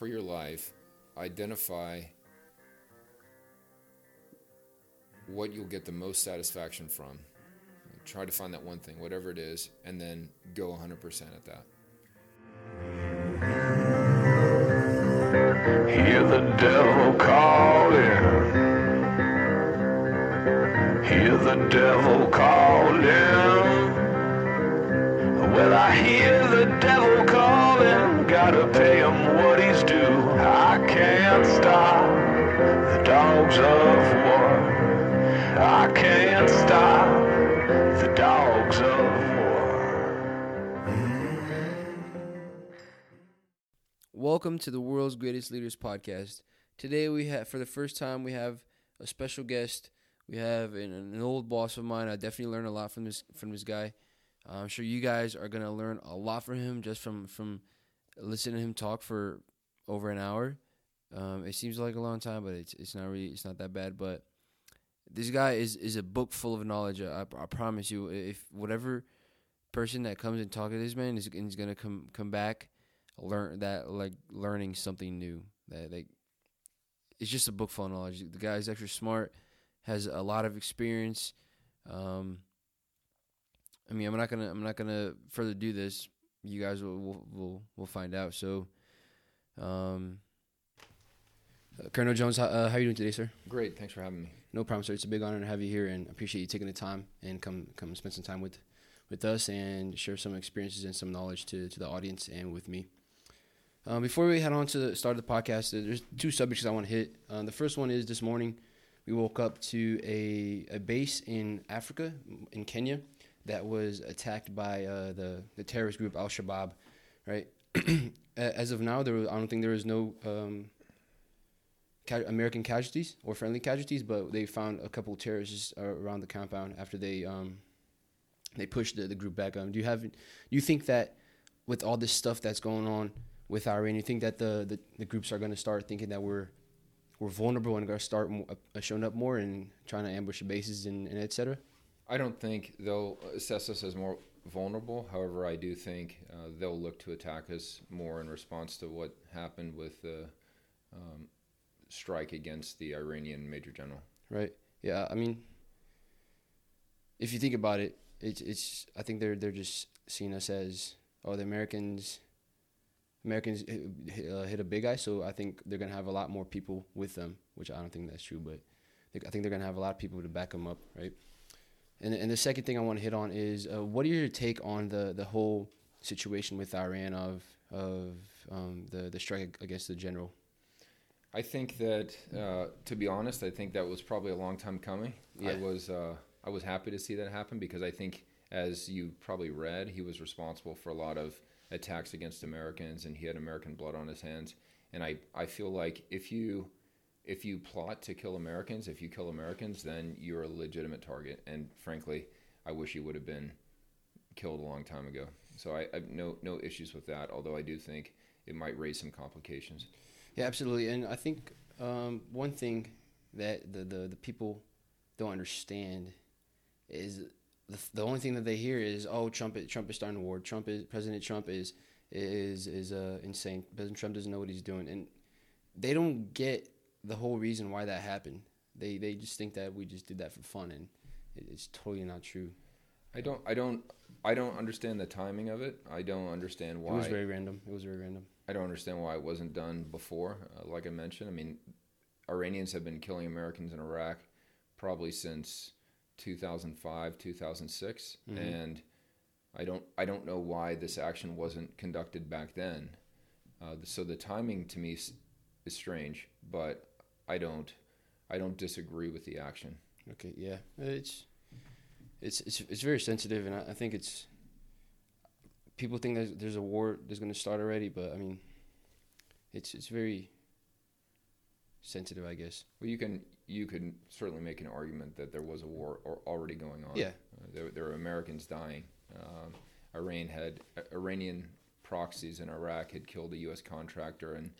for your life, identify what you'll get the most satisfaction from. Try to find that one thing, whatever it is, and then go 100% at that. Hear the devil calling. Hear the devil calling. Well, I hear the devil calling. Gotta pay him what he's due. Can't stop the dogs of war. I can't stop the dogs of Welcome to the World's Greatest Leaders podcast. Today we have, for the first time, we have a special guest. We have an, an old boss of mine. I definitely learned a lot from this from this guy. I'm sure you guys are gonna learn a lot from him just from from listening to him talk for over an hour. Um, it seems like a long time, but it's it's not really it's not that bad. But this guy is is a book full of knowledge. I, I promise you. If whatever person that comes and talks to this man is, is gonna come come back learn that like learning something new. That like it's just a book full of knowledge. The guy's extra smart, has a lot of experience. Um, I mean, I'm not gonna I'm not gonna further do this. You guys will will will, will find out. So, um, Colonel Jones, how, uh, how are you doing today, sir? Great, thanks for having me. No problem, sir. It's a big honor to have you here, and appreciate you taking the time and come come spend some time with with us and share some experiences and some knowledge to to the audience and with me. Um, before we head on to the start of the podcast, there's two subjects I want to hit. Um, the first one is this morning we woke up to a, a base in Africa, in Kenya, that was attacked by uh, the, the terrorist group Al Shabaab, right? As of now, there was, I don't think there is no um, ca- American casualties or friendly casualties, but they found a couple terrorists around the compound after they um, they pushed the, the group back. Um, do you have, do you think that with all this stuff that's going on, with Iran? You think that the, the, the groups are going to start thinking that we're we're vulnerable and going to start uh, showing up more and trying to ambush bases and, and etc. I don't think they'll assess us as more vulnerable. However, I do think uh, they'll look to attack us more in response to what happened with the um, strike against the Iranian major general. Right. Yeah. I mean, if you think about it, it's it's. I think they're they're just seeing us as oh the Americans Americans hit, uh, a big guy, so I think they're gonna have a lot more people with them, which I don't think that's true, but I think they're gonna have a lot of people to back them up, right? And and the second thing I want to hit on is uh, what are your take on the the whole situation with Iran of of um, the the strike against the general? I think that, uh, to be honest, I think that was probably a long time coming. Yeah. I was uh, I was happy to see that happen because I think, as you probably read, he was responsible for a lot of attacks against Americans, and he had American blood on his hands. And I, I feel like if you if you plot to kill Americans, if you kill Americans, then you're a legitimate target. And frankly, I wish he would have been killed a long time ago. So I, I no no issues with that. Although I do think it might raise some complications. Yeah, absolutely. And I think um, one thing that the, the the people don't understand is the, the only thing that they hear is, "Oh, Trump! Trump is starting a war. Trump is President Trump is is is uh, insane. President Trump doesn't know what he's doing, and they don't get the whole reason why that happened. They they just think that we just did that for fun, and it's totally not true. I don't I don't I don't understand the timing of it. I don't understand why. It was very random. It was very random. I don't understand why it wasn't done before. Uh, like I mentioned, I mean, Iranians have been killing Americans in Iraq probably since 2005, 2006, mm-hmm. and I don't I don't know why this action wasn't conducted back then. Uh, so the timing to me is, is strange, but I don't I don't disagree with the action. Okay, yeah, it's it's it's it's very sensitive, and I, I think it's people think there's there's a war that's going to start already, but I mean, it's it's very sensitive, I guess. Well, you can you could certainly make an argument that there was a war already going on. Yeah, uh, there, there, were Americans dying. Um, Iran had uh, Iranian proxies in Iraq had killed a U.S. contractor and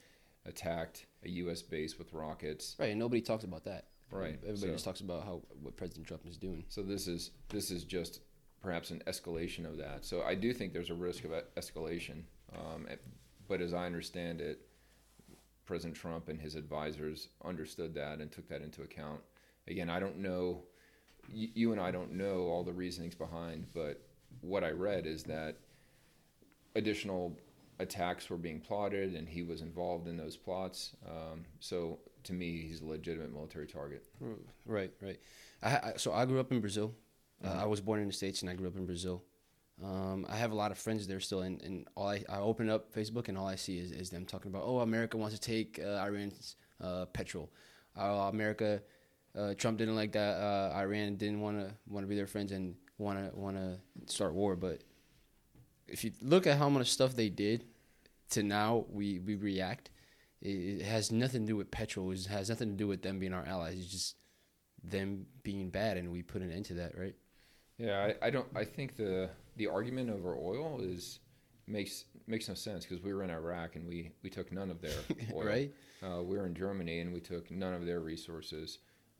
attacked a U.S. base with rockets. Right, and nobody talks about that. Right, everybody so, just talks about how what President Trump is doing. So this is this is just perhaps an escalation of that. So I do think there's a risk of escalation, um, but as I understand it, President Trump and his advisors understood that and took that into account. Again, I don't know, you, and I don't know all the reasonings behind, but what I read is that additional attacks were being plotted and he was involved in those plots. Um, so to me, he's a legitimate military target. Right, right. I, I so I grew up in Brazil. Uh, mm-hmm. Uh, I was born in the states and I grew up in Brazil. Um, I have a lot of friends there still, and, and all I, I open up Facebook and all I see is, is them talking about, oh, America wants to take uh, Iran's uh, petrol. Uh, America, uh, Trump didn't like that. Uh, Iran didn't want to want to be their friends and want to want to start war. But if you look at how much stuff they did to now we we react, it, it has nothing to do with petrol. It has nothing to do with them being our allies. It's just them being bad, and we put an end to that, right? Yeah, I, I don't. I think the the argument over oil is makes makes no sense because we were in Iraq and we we took none of their oil. right. Uh, we were in Germany and we took none of their resources.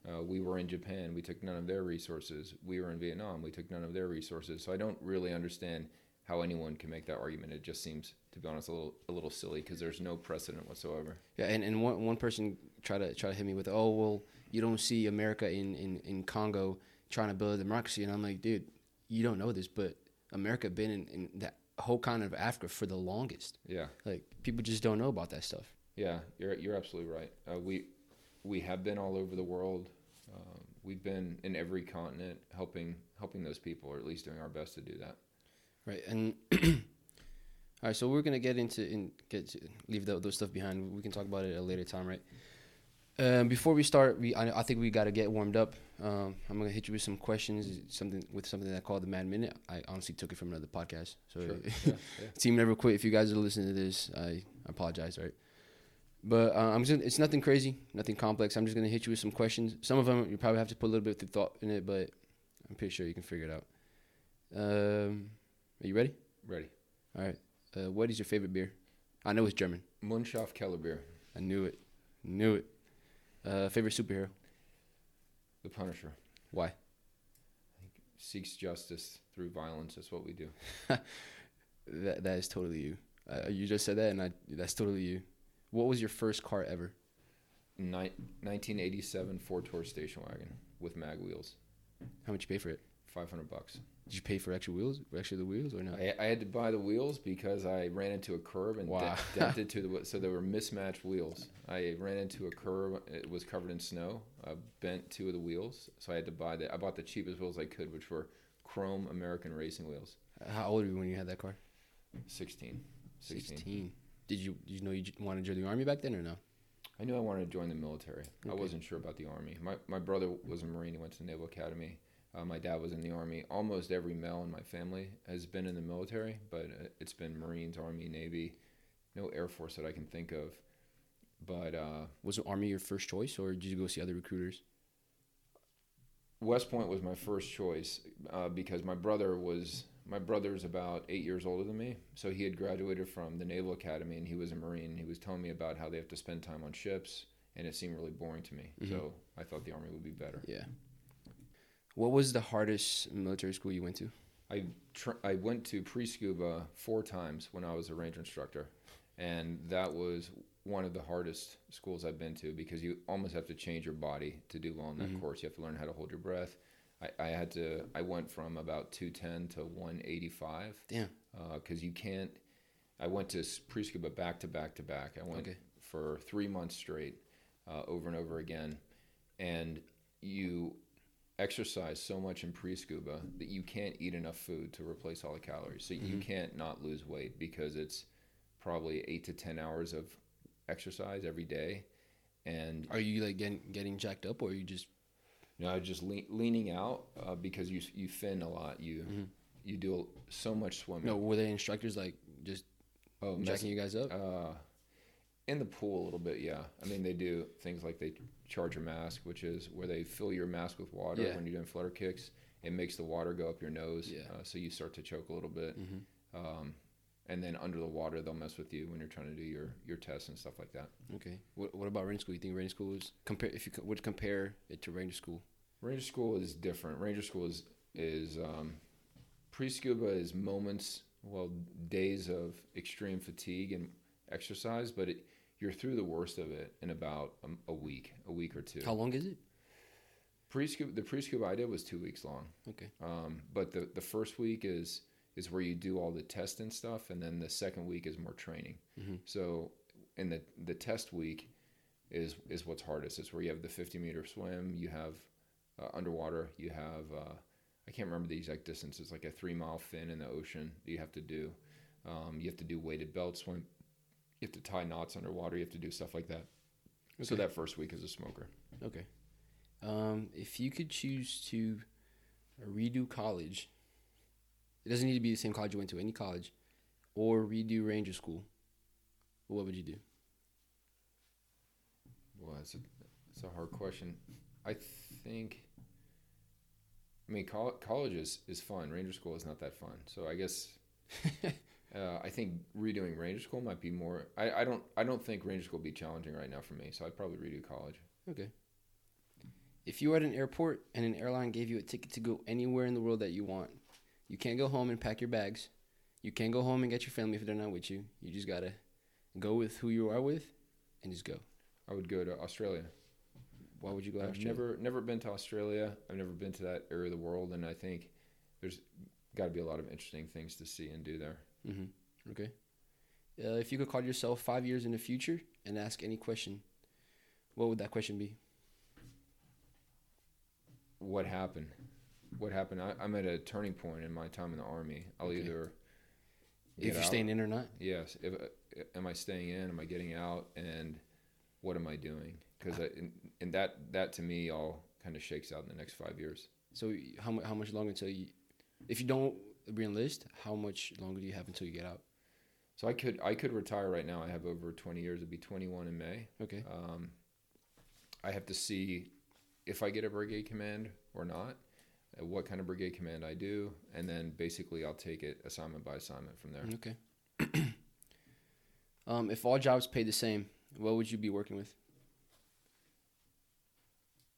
Uh, we were in Japan. We took none of their resources. We were in Vietnam. We took none of their resources. So I don't really understand how anyone can make that argument. It just seems, to be honest, a little a little silly because there's no precedent whatsoever. Yeah, and, and one one person try to try to hit me with, oh well, you don't see America in, in, in Congo trying to build a democracy, and I'm like, dude, you don't know this, but America been in, in that whole kind of Africa for the longest. Yeah, like people just don't know about that stuff. Yeah, you're you're absolutely right. Uh, we we have been all over the world. Uh, we've been in every continent helping helping those people, or at least doing our best to do that. Right, and all right, so we're gonna get into and get to, leave the, those stuff behind. We can talk about it at a later time, right? Um, before we start, we I, I think we got to get warmed up. Um, I'm gonna hit you with some questions, something with something that called the Mad Minute. I honestly took it from another podcast, so sure. yeah, yeah. team never quit. If you guys are listening to this, I apologize, right? But uh, I'm just, it's nothing crazy, nothing complex. I'm just gonna hit you with some questions. Some of them you probably have to put a little bit of thought in it, but I'm pretty sure you can figure it out. Um, are you ready? Ready. All right. Uh, what is your favorite beer? I know it's German. Mundschaft Keller beer. I knew it. Knew it. Uh, favorite superhero? The Punisher. Why? Seeks justice through violence. That's what we do. that that is totally you. Uh, you just said that, and I, that's totally you. What was your first car ever? Ni- 1987 Ford Taurus station wagon with mag wheels. How much you pay for it? 500 bucks. Did you pay for extra wheels, extra the wheels, or not? I, I, had to buy the wheels because I ran into a curb and wow. dented to the so there were mismatched wheels. I ran into a curb; it was covered in snow. I bent two of the wheels, so I had to buy the. I bought the cheapest wheels I could, which were chrome American racing wheels. How old were you when you had that car? 16. 16. 16. Did you did you know you wanted to join the army back then or no? I knew I wanted to join the military. Okay. I wasn't sure about the army. My my brother was a marine. He went to the Naval Academy. Uh, my dad was in the army. Almost every male in my family has been in the military, but uh, it's been Marines, Army, Navy, no Air Force that I can think of. But uh, was the Army your first choice, or did you go see other recruiters? West Point was my first choice uh, because my brother was my brother's about eight years older than me, so he had graduated from the Naval Academy and he was a Marine. He was telling me about how they have to spend time on ships, and it seemed really boring to me. Mm-hmm. So I thought the Army would be better. Yeah. What was the hardest military school you went to? I tr- I went to pre scuba four times when I was a ranger instructor, and that was one of the hardest schools I've been to because you almost have to change your body to do well in that mm-hmm. course. You have to learn how to hold your breath. I, I had to. I went from about two ten to one eighty five. Damn. Because uh, you can't. I went to pre scuba back to back to back. I went okay. for three months straight, uh, over and over again, and you exercise so much in pre scuba that you can't eat enough food to replace all the calories. So mm-hmm. you can't not lose weight because it's probably eight to ten hours of exercise every day. And are you like getting getting jacked up, or are you just? No, just le- leaning out uh, because you you fin a lot. You mm-hmm. you do so much swimming. No, were they instructors like just oh, jacking you guys up? Uh, in the pool a little bit, yeah. I mean, they do things like they charge your mask, which is where they fill your mask with water yeah. when you're doing flutter kicks. It makes the water go up your nose, yeah. uh, so you start to choke a little bit. Mm-hmm. Um, and then under the water, they'll mess with you when you're trying to do your, your tests and stuff like that. Okay. What, what about Ranger School? You think Ranger School is compare if you would compare it to Ranger School? Ranger School is different. Ranger School is is um, pre scuba is moments, well, days of extreme fatigue and exercise, but it you're through the worst of it in about a, a week, a week or two. How long is it? Pre scuba, the pre scuba I did was two weeks long. Okay. Um, but the the first week is is where you do all the test and stuff, and then the second week is more training. Mhm. So, in the the test week is is what's hardest. It's where you have the 50 meter swim, you have uh, underwater, you have uh, I can't remember the exact distance. It's like a three mile fin in the ocean that you have to do. Um, you have to do weighted belt swim. You have to tie knots underwater. You have to do stuff like that. So that first week as a smoker. Okay. Um, if you could choose to redo college, it doesn't need to be the same college you went to, any college, or redo Ranger School, what would you do? Well, that's a that's a hard question. I think. I mean, col- college is, is fun. Ranger school is not that fun. So I guess uh, I think redoing Ranger school might be more. I, I don't I don't think Ranger school would be challenging right now for me. So I'd probably redo college. Okay. If you were at an airport and an airline gave you a ticket to go anywhere in the world that you want, you can't go home and pack your bags. You can't go home and get your family if they're not with you. You just gotta go with who you are with, and just go. I would go to Australia. Why would you go? I've Australia? never never been to Australia. I've never been to that area of the world, and I think there's got to be a lot of interesting things to see and do there. Mm-hmm. Okay. Uh, if you could call yourself five years in the future and ask any question, what would that question be? what happened what happened I, i'm at a turning point in my time in the army i'll Okay. either if you're out- staying in or not? yes if uh, am i staying in am i getting out and what am i doing because in, in that that to me all kind of shakes out in the next five years So how much how much longer until you, if you don't re-enlist, how much longer do you have until you get out? so i could i could retire right now i have over 20 years it'd be 21 in may Okay. um, i have to see if i get a brigade command or not uh, what kind of brigade command i do and then basically i'll take it assignment by assignment from there Okay. um, if all jobs paid the same, what would you be working with?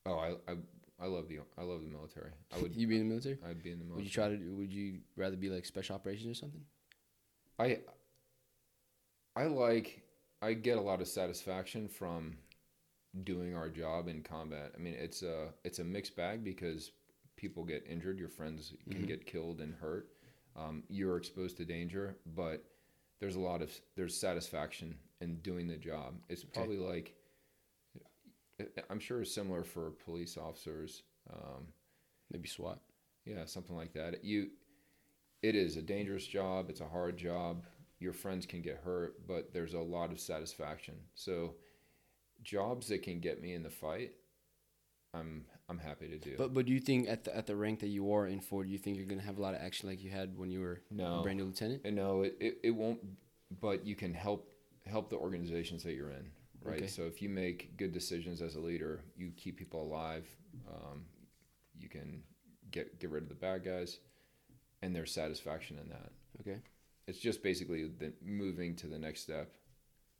Oh, I, I, I love the I love the military. I would you be in the military? I'd be in the military. Would you try to? Would you rather be like special operations or something? I I like I get a lot of satisfaction from doing our job in combat. I mean, it's a it's a mixed bag because people get injured, your friends can Mhm. get killed and hurt. Um, you're exposed to danger, but there's a lot of there's satisfaction in doing the job. It's probably like I'm sure it's similar for police officers. Um, Maybe SWAT. Yeah, something like that. You, it is a dangerous job. It's a hard job. Your friends can get hurt, but there's a lot of satisfaction. So, jobs that can get me in the fight, I'm I'm happy to do. But but do you think at the at the rank that you are in for, do you think you're gonna have a lot of action like you had when you were a brand new lieutenant? no, it, it, it won't. But you can help help the organizations that you're in, right? Okay. So if you make good decisions as a leader, you keep people alive. Um, you can get get rid of the bad guys, and there's satisfaction in that. Okay. it's just basically the moving to the next step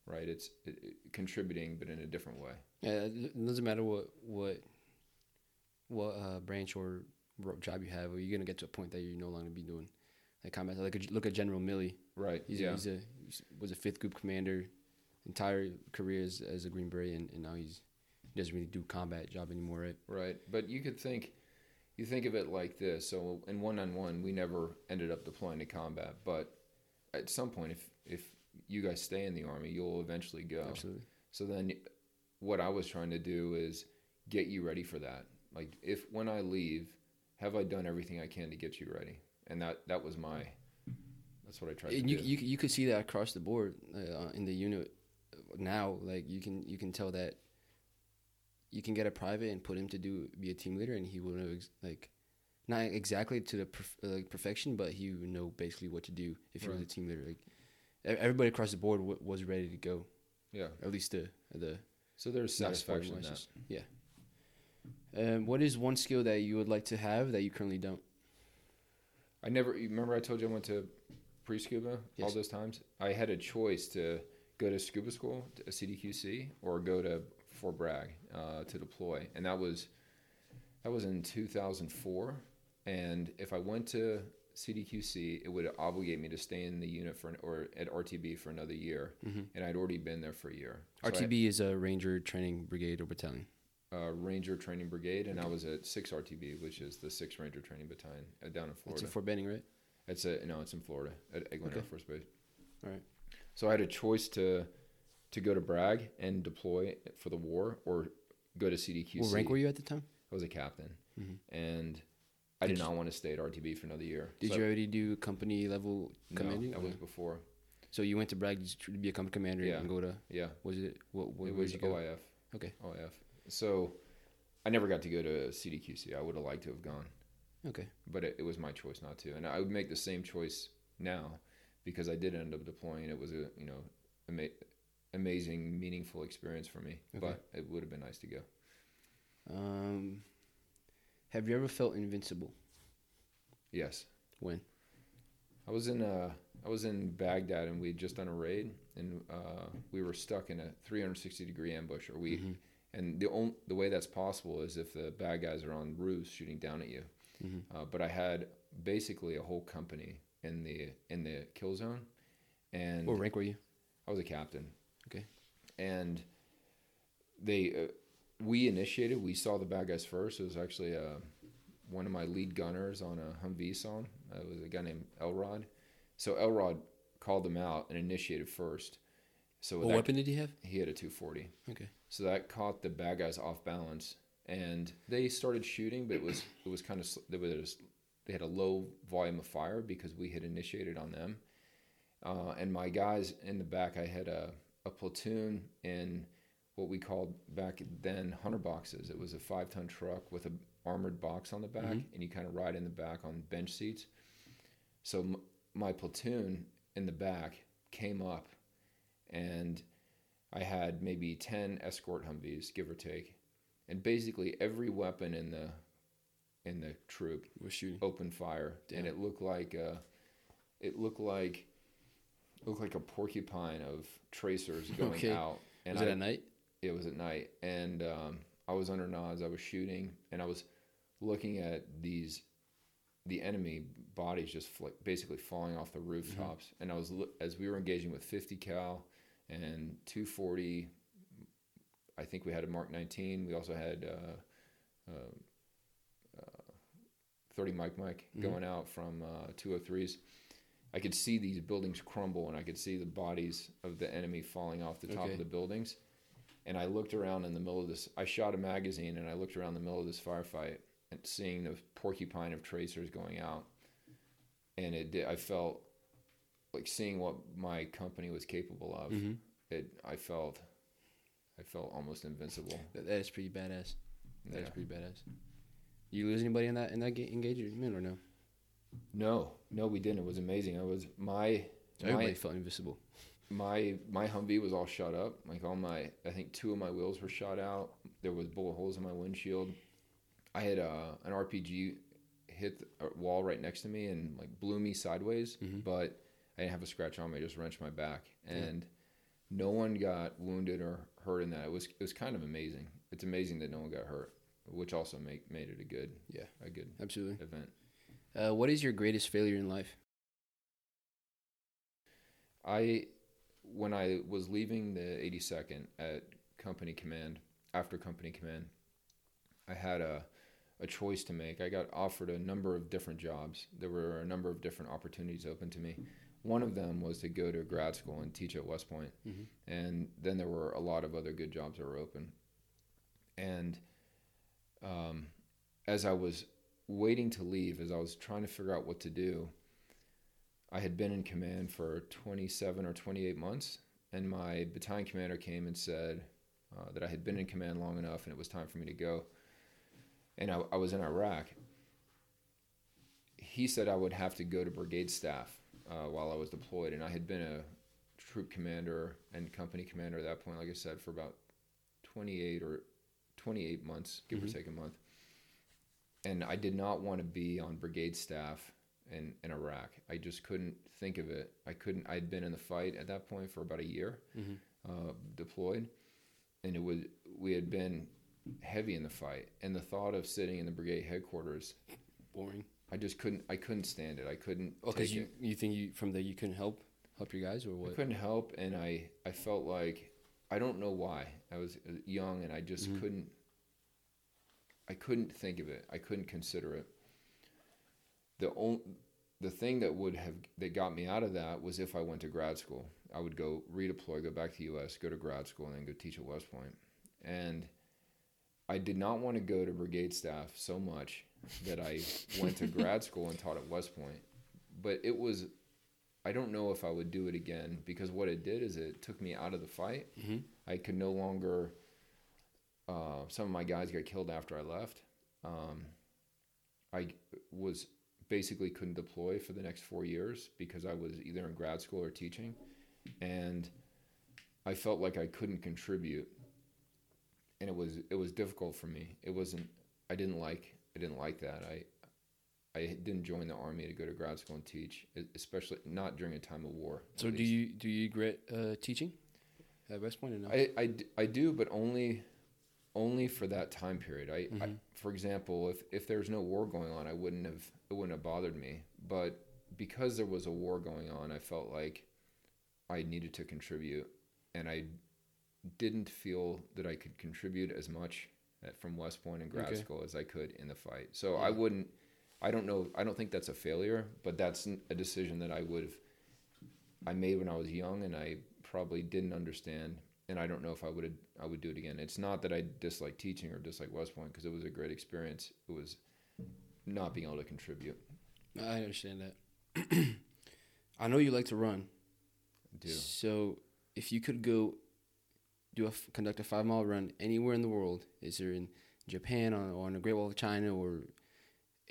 right it's it, it- contributing but in a different way Yeah, it doesn't matter what what what uh, branch or job you have, or you're gonna get to a point that you're no longer be doing like combat. Like look at General Milley. right He's, yeah a, he's a was a fifth group commander, entire career as, as a Green Beret, and, and now he's he doesn't really do combat job anymore, right? right but you could think you think of it like this so in one-on-one we never ended up deploying to combat but at some point if if you guys stay in the army you'll eventually go Absolutely. So then what I was trying to do is get you ready for that. Like if when I leave, have I done everything I can to get you ready? And that that was my that's what I tried And to you, do. you you could see that across the board uh, in the unit now. Like you can you can tell that you can get a private and put him to do be a team leader, and he will know ex- like not exactly to the perf- like perfection, but he would know basically what to do if he was a Right. team leader. Like everybody across the board w- was ready to go. yeah. At least the the So there's satisfaction in that. Yeah. Um, what is one skill that you would like to have that you currently don't? I never remember I told you I went to pre scuba all those times. I had a choice to go to scuba school, to CDQC, or go to Fort Bragg uh, to deploy, and that was that was in 2004. And if I went to CDQC, it would obligate me to stay in the unit for an, or at RTB for another year, Mhm. and I'd already been there for a year. So I- RTB is a Ranger Training Brigade or Battalion. uh, Ranger Training Brigade, and I was at Six RTB, which is the Six Ranger Training Battalion uh, down in It's Florida. in Fort Benning, right? It's a no, it's in Florida at Eglin Air Force Base. All right. So I had a choice to to go to Bragg and deploy for the war, or go to CDQC. What rank were you at the time? I was a captain, Mhm. and I Did did not want to stay at RTB for another year. Did So you already do company level commanding? No, that was before. so you went to Bragg to be a company commander Yeah. and go to Yeah, was it what, what it was did you go? OIF. Okay. OIF. So I never got to go to CDQC. I would have liked to have gone. Okay. but it, it was my choice not to, and I would make the same choice now because I did end up deploying. It was a you know ama- amazing, meaningful experience for me, Okay. but it would have been nice to go. Um, have you ever felt invincible? Yes, When? I was in uh I was in Baghdad and we had just done a raid and uh, we were stuck in a 360 degree ambush, or we Mhm. and the only the way that's possible is if the bad guys are on roofs shooting down at you. Mhm. Uh, but I had basically a whole company in the in the kill zone, and What rank were you? I was a captain. Okay. And they, uh, we initiated. We saw the bad guys first. It was actually uh, one of my lead gunners on a Humvee song. Uh, it was a guy named Elrod. So Elrod called them out and initiated first. So What that, weapon did he have? he had a 240. Okay. So that caught the bad guys off balance, and they started shooting, but it was it was kind of there was they had a low volume of fire because we had initiated on them, uh, and my guys in the back, I had a a platoon in what we called back then hunter boxes. It was a five ton truck with an armored box on the back, Mhm. and you kind of ride in the back on bench seats. So m- my platoon in the back came up, and I had maybe 10 escort Humvees, give or take. And basically every weapon in the in the troop We're shooting. opened fire and it looked like uh it looked like it looked like a porcupine of tracers going Okay. out. And was it at night? it was at night and um, I was under nods, I was shooting and I was looking at these the enemy bodies just fl- basically falling off the rooftops and I was lo- as we were engaging with 50 cal and 240 I think we had a Mark 19 we also had uh, uh, 30 Mike Mike Mhm. going out from uh, 203s I could see these buildings crumble and I could see the bodies of the enemy falling off the top Okay. of the buildings and I looked around in the middle of this. I shot a magazine, and I looked around the middle of this firefight and seeing the porcupine of tracers going out, and it did. I felt like seeing what my company was capable of. Mm-hmm. It. I felt. I felt almost invincible. That, that is pretty badass. That is Yeah. pretty badass. You lose anybody in that in that engagement or no? No, no, we didn't. It was amazing. I was my everybody my felt invisible. my my Humvee was all shot up. Like all my, I think two of my wheels were shot out. There was bullet holes in my windshield. I had uh, an RPG hit the wall right next to me and like blew me sideways, Mhm. but I didn't have a scratch on me. I just wrenched my back, Yeah. and no one got wounded or hurt in that. It was it was kind of amazing. It's amazing that no one got hurt, which also make made it a good Yeah. a good Absolutely. event. Uh, what is your greatest failure in life? I, when I was leaving the 82nd at company command, after company command, I had a, a choice to make. I got offered a number of different jobs. There were a number of different opportunities open to me. One of them was to go to grad school and teach at West Point. Mhm. And then there were a lot of other good jobs that were open. And um, as I was waiting to leave, as I was trying to figure out what to do, I had been in command for 27 or 28 months, and my battalion commander came and said uh, that I had been in command long enough and it was time for me to go. And I, I was in Iraq. He said I would have to go to brigade staff uh, while I was deployed, and I had been a troop commander and company commander at that point, like I said, for about 28 or 28 months, give Mhm. or take a month. And I did not want to be on brigade staff in, in Iraq. I just couldn't think of it. I couldn't. I'd been in the fight at that point for about a year, Mm-hmm. uh, deployed, and it was we had been heavy in the fight. And the thought of sitting in the brigade headquarters, Boring. I just couldn't. I couldn't stand it. I couldn't. Okay, take you it. you think you from there you couldn't help help your guys or what? I couldn't help, and I I felt like I don't know why. I was uh, young, and I just Mhm. couldn't. I couldn't think of it. I couldn't consider it. The only the thing that would have that got me out of that was if I went to grad school. I would go redeploy, go back to the U.S., go to grad school, and then go teach at West Point. And I did not want to go to brigade staff so much that I went to grad school and taught at West Point. But it was I don't know if I would do it again because what it did is it took me out of the fight. Mm-hmm. I could no longer. Uh, some of my guys got killed after I left. Um, I was basically couldn't deploy for the next four years because I was either in grad school or teaching, and I felt like I couldn't contribute, and it was it was difficult for me. It wasn't. I didn't like. I didn't like that. I I didn't join the army to go to grad school and teach, especially not during a time of war. So do you do you regret uh, teaching at West Point or no? I, I, I do, but only only for that time period. I, I Mhm. for example, if if there's no war going on, I wouldn't have it wouldn't have bothered me. But because there was a war going on, I felt like I needed to contribute, and I didn't feel that I could contribute as much from West Point and grad Okay. school as I could in the fight. So Yeah. I wouldn't. I don't know. I don't think that's a failure, but that's a decision that I would have. I made when I was young, and I probably didn't understand, and I don't know if I would I would do it again. It's not that I dislike teaching or dislike West Point because it was a great experience. It was not being able to contribute. I understand that. I know you like to run. I do So if you could go do a conduct a five mile run anywhere in the world, is there in Japan or, or on the Great Wall of China or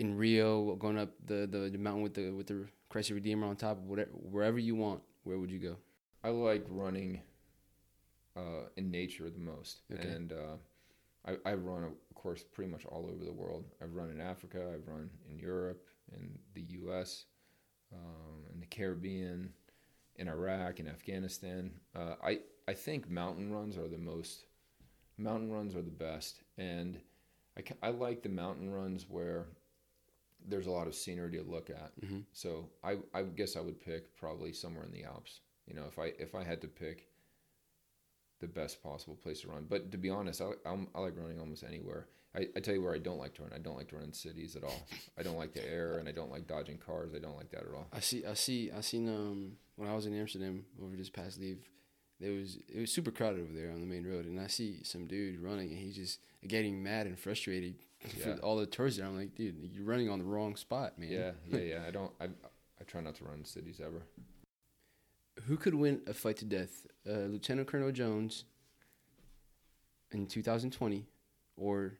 in Rio, going up the, the, the mountain with the with the Crescent Redeemer on top, whatever, wherever you want, where would you go? I like running uh, in nature the most, Okay. and uh, I, I run, of course, pretty much all over the world. I've run in Africa, I've run in Europe, in the U.S., um, in the Caribbean, in Iraq, in Afghanistan. Uh, I I think mountain runs are the most. Mountain runs are the best, and I, I like the mountain runs where there's a lot of scenery to look at. Mm-hmm. So I I guess I would pick probably somewhere in the Alps. You know, if I if I had to pick the best possible place to run. But to be honest, I, I'm, I like running almost anywhere. I, I tell you where I don't like to run. I don't like to run in cities at all. I don't like the air, and I don't like dodging cars. I don't like that at all. I see, I see, I seen um when I was in Amsterdam over this past leave, there was it was super crowded over there on the main road, and I see some dude running, and he's just getting mad and frustrated Yeah. all the tourists there. I'm like, dude, you're running on the wrong spot, man. Yeah, yeah, yeah. I don't. I I try not to run cities ever. Who could win a fight to death, uh, Lieutenant Colonel Jones in 2020, or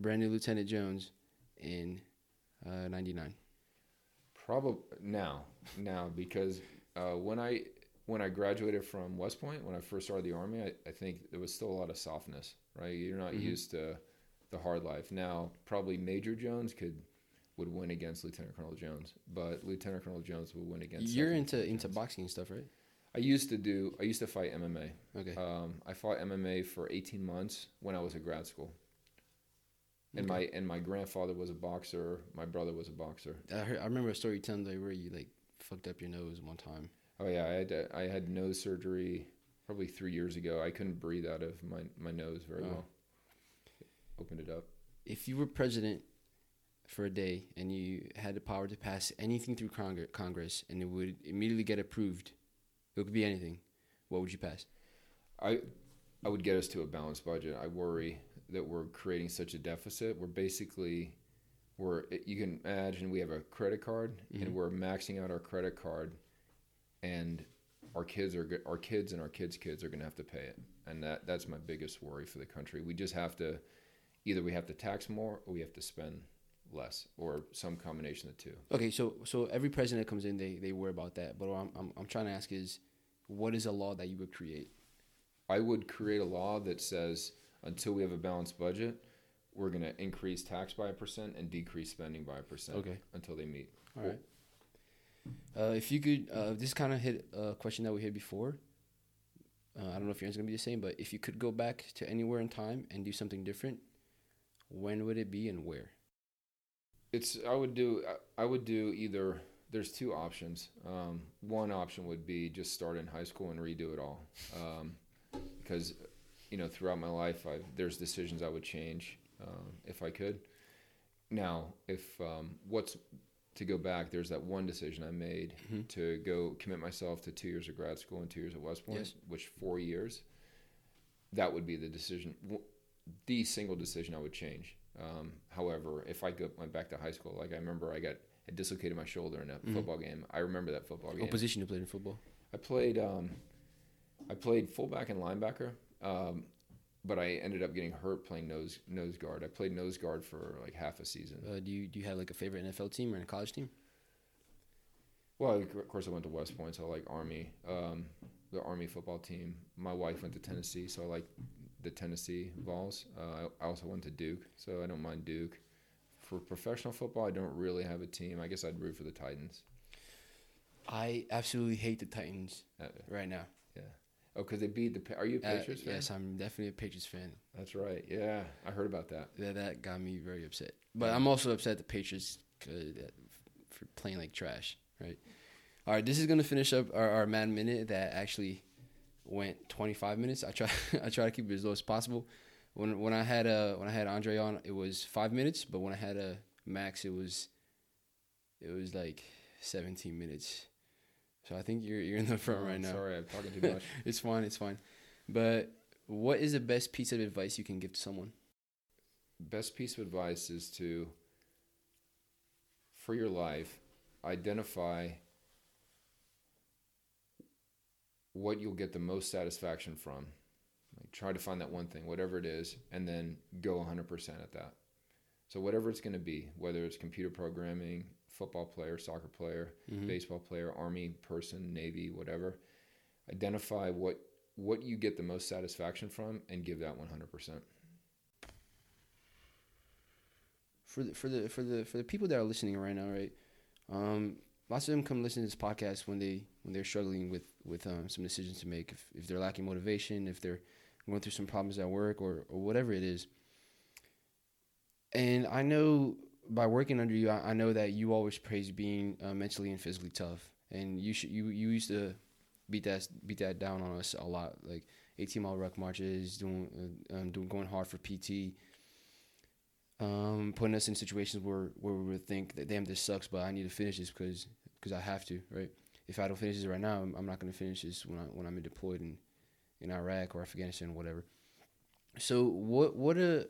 brand new Lieutenant Jones in uh, '99? Probably now, now because uh, when I when I graduated from West Point, when I first started the army, I, I think there was still a lot of softness. Right, you're not Mhm. used to the hard life. Now, probably Major Jones could would win against Lieutenant Colonel Jones, but Lieutenant Colonel Jones would win against. You're into Lieutenant into boxing stuff, right? I used to do. I used to fight MMA. Okay. Um, I fought MMA for 18 months when I was at grad school. And Okay. my and my grandfather was a boxer. My brother was a boxer. I heard, I remember a story you telling me where you like fucked up your nose one time. Oh yeah, I had I had nose surgery probably three years ago. I couldn't breathe out of my my nose very Oh. well. Opened it up. If you were president for a day and you had the power to pass anything through Congre- Congress and it would immediately get approved, it could be anything. What would you pass? I I would get us to a balanced budget. I worry that we're creating such a deficit. We're basically we're you can imagine we have a credit card Mhm. and we're maxing out our credit card, and our kids are our kids and our kids' kids are going to have to pay it, and that that's my biggest worry for the country. We just have to either we have to tax more or we have to spend less or some combination of the two. Okay, so so every president that comes in, they they worry about that. But what I'm I'm, I'm trying to ask is, what is a law that you would create? I would create a law that says until we have a balanced budget, we're going to increase tax by a percent and decrease spending by a percent Okay. until they meet. All right. Uh, if you could, uh, this kind of hit a question that we had before. Uh, I don't know if your answer's gonna be the same, but if you could go back to anywhere in time and do something different, when would it be and where? It's I would do I would do either. There's two options. Um, one option would be just start in high school and redo it all, um, because you know throughout my life I there's decisions I would change um, if I could. Now, if um, what's to go back, there's that one decision I made Mhm. to go commit myself to two years of grad school and two years at West Point, Yes. which four years. That would be the decision, the single decision I would change. Um, however, if I go, went back to high school, like I remember, I got I dislocated my shoulder in a Mhm. football game. I remember that football game. What position you played in football? I played um, I played fullback and linebacker, um, but I ended up getting hurt playing nose nose guard. I played nose guard for like half a season. Uh, do you do you have like a favorite NFL team or a college team? Well, of course, I went to West Point, so I like Army, um, the Army football team. My wife went to Tennessee, so I like the Tennessee Vols. Uh, I also went to Duke, so I don't mind Duke. For professional football, I don't really have a team. I guess I'd root for the Titans. I absolutely hate the Titans Uh, right now. Yeah. Oh, because they beat the. Are you a Uh, Patriots fan? yes, I'm definitely a Patriots fan. That's right. Yeah, I heard about that. That that got me very upset. But I'm also upset the Patriots uh, for playing like trash. Right. All right. This is gonna finish up our, our mad minute that actually went 25 minutes. I try I try to keep it as low as possible. When when I had uh when I had Andre on, it was five minutes. But when I had a Max, it was it was like 17 minutes. So I think you're you're in the front Oh, right now. Sorry, I'm talking too much. It's fine. It's fine. But what is the best piece of advice you can give to someone? Best piece of advice is to, for your life, identify what you'll get the most satisfaction from. Like try to find that one thing, whatever it is, and then go 100% at that. So whatever it's going to be, whether it's computer programming, football player, soccer player, Mhm. baseball player, army person, navy, whatever, identify what what you get the most satisfaction from and give that 100%. for the for the for the for the people that are listening right now, right? Um, lots of them come listen to this podcast when they when they're struggling with with um, some decisions to make. If if they're lacking motivation, if they're going through some problems at work or or whatever it is. And I know by working under you, I, I know that you always praise being uh, mentally and physically tough, and you should you you used to beat that beat that down on us a lot, like 18 mile ruck marches, doing uh, um, doing going hard for PT um, putting us in situations where, where we would think that damn this sucks, but I need to finish this because because I have to, right? If I don't finish this right now, I'm, I'm not going to finish this when I when I'm deployed in in Iraq or Afghanistan, or whatever. So what what a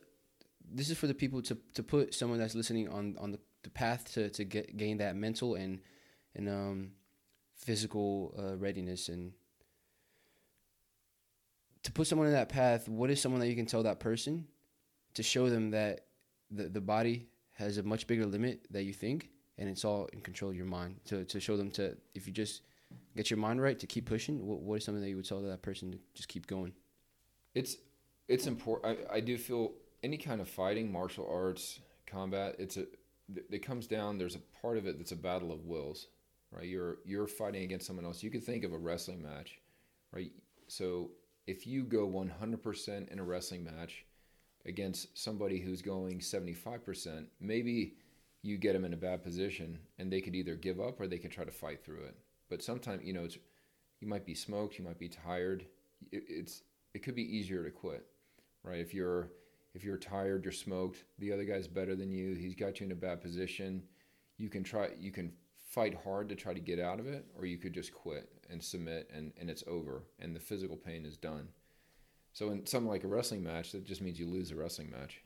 this is for the people to to put someone that's listening on on the, the path to to get gain that mental and and um physical uh, readiness and to put someone in that path. What is someone that you can tell that person to show them that the the body has a much bigger limit that you think, and it's all in control of your mind. To to show them to if you just get your mind right to keep pushing. What what is something that you would tell that person to just keep going? It's it's important. I, I do feel any kind of fighting, martial arts, combat. It's a it comes down. There's a part of it that's a battle of wills, right? You're you're fighting against someone else. You could think of a wrestling match, right? So if you go 100% in a wrestling match against somebody who's going 75%, maybe you get them in a bad position and they could either give up or they can try to fight through it. But sometimes, you know, it's you might be smoked, you might be tired. It, it's it could be easier to quit, right? If you're if you're tired, you're smoked, the other guy's better than you, he's got you in a bad position, you can try you can fight hard to try to get out of it, or you could just quit and submit and, and it's over and the physical pain is done. So in something like a wrestling match, that just means you lose a wrestling match.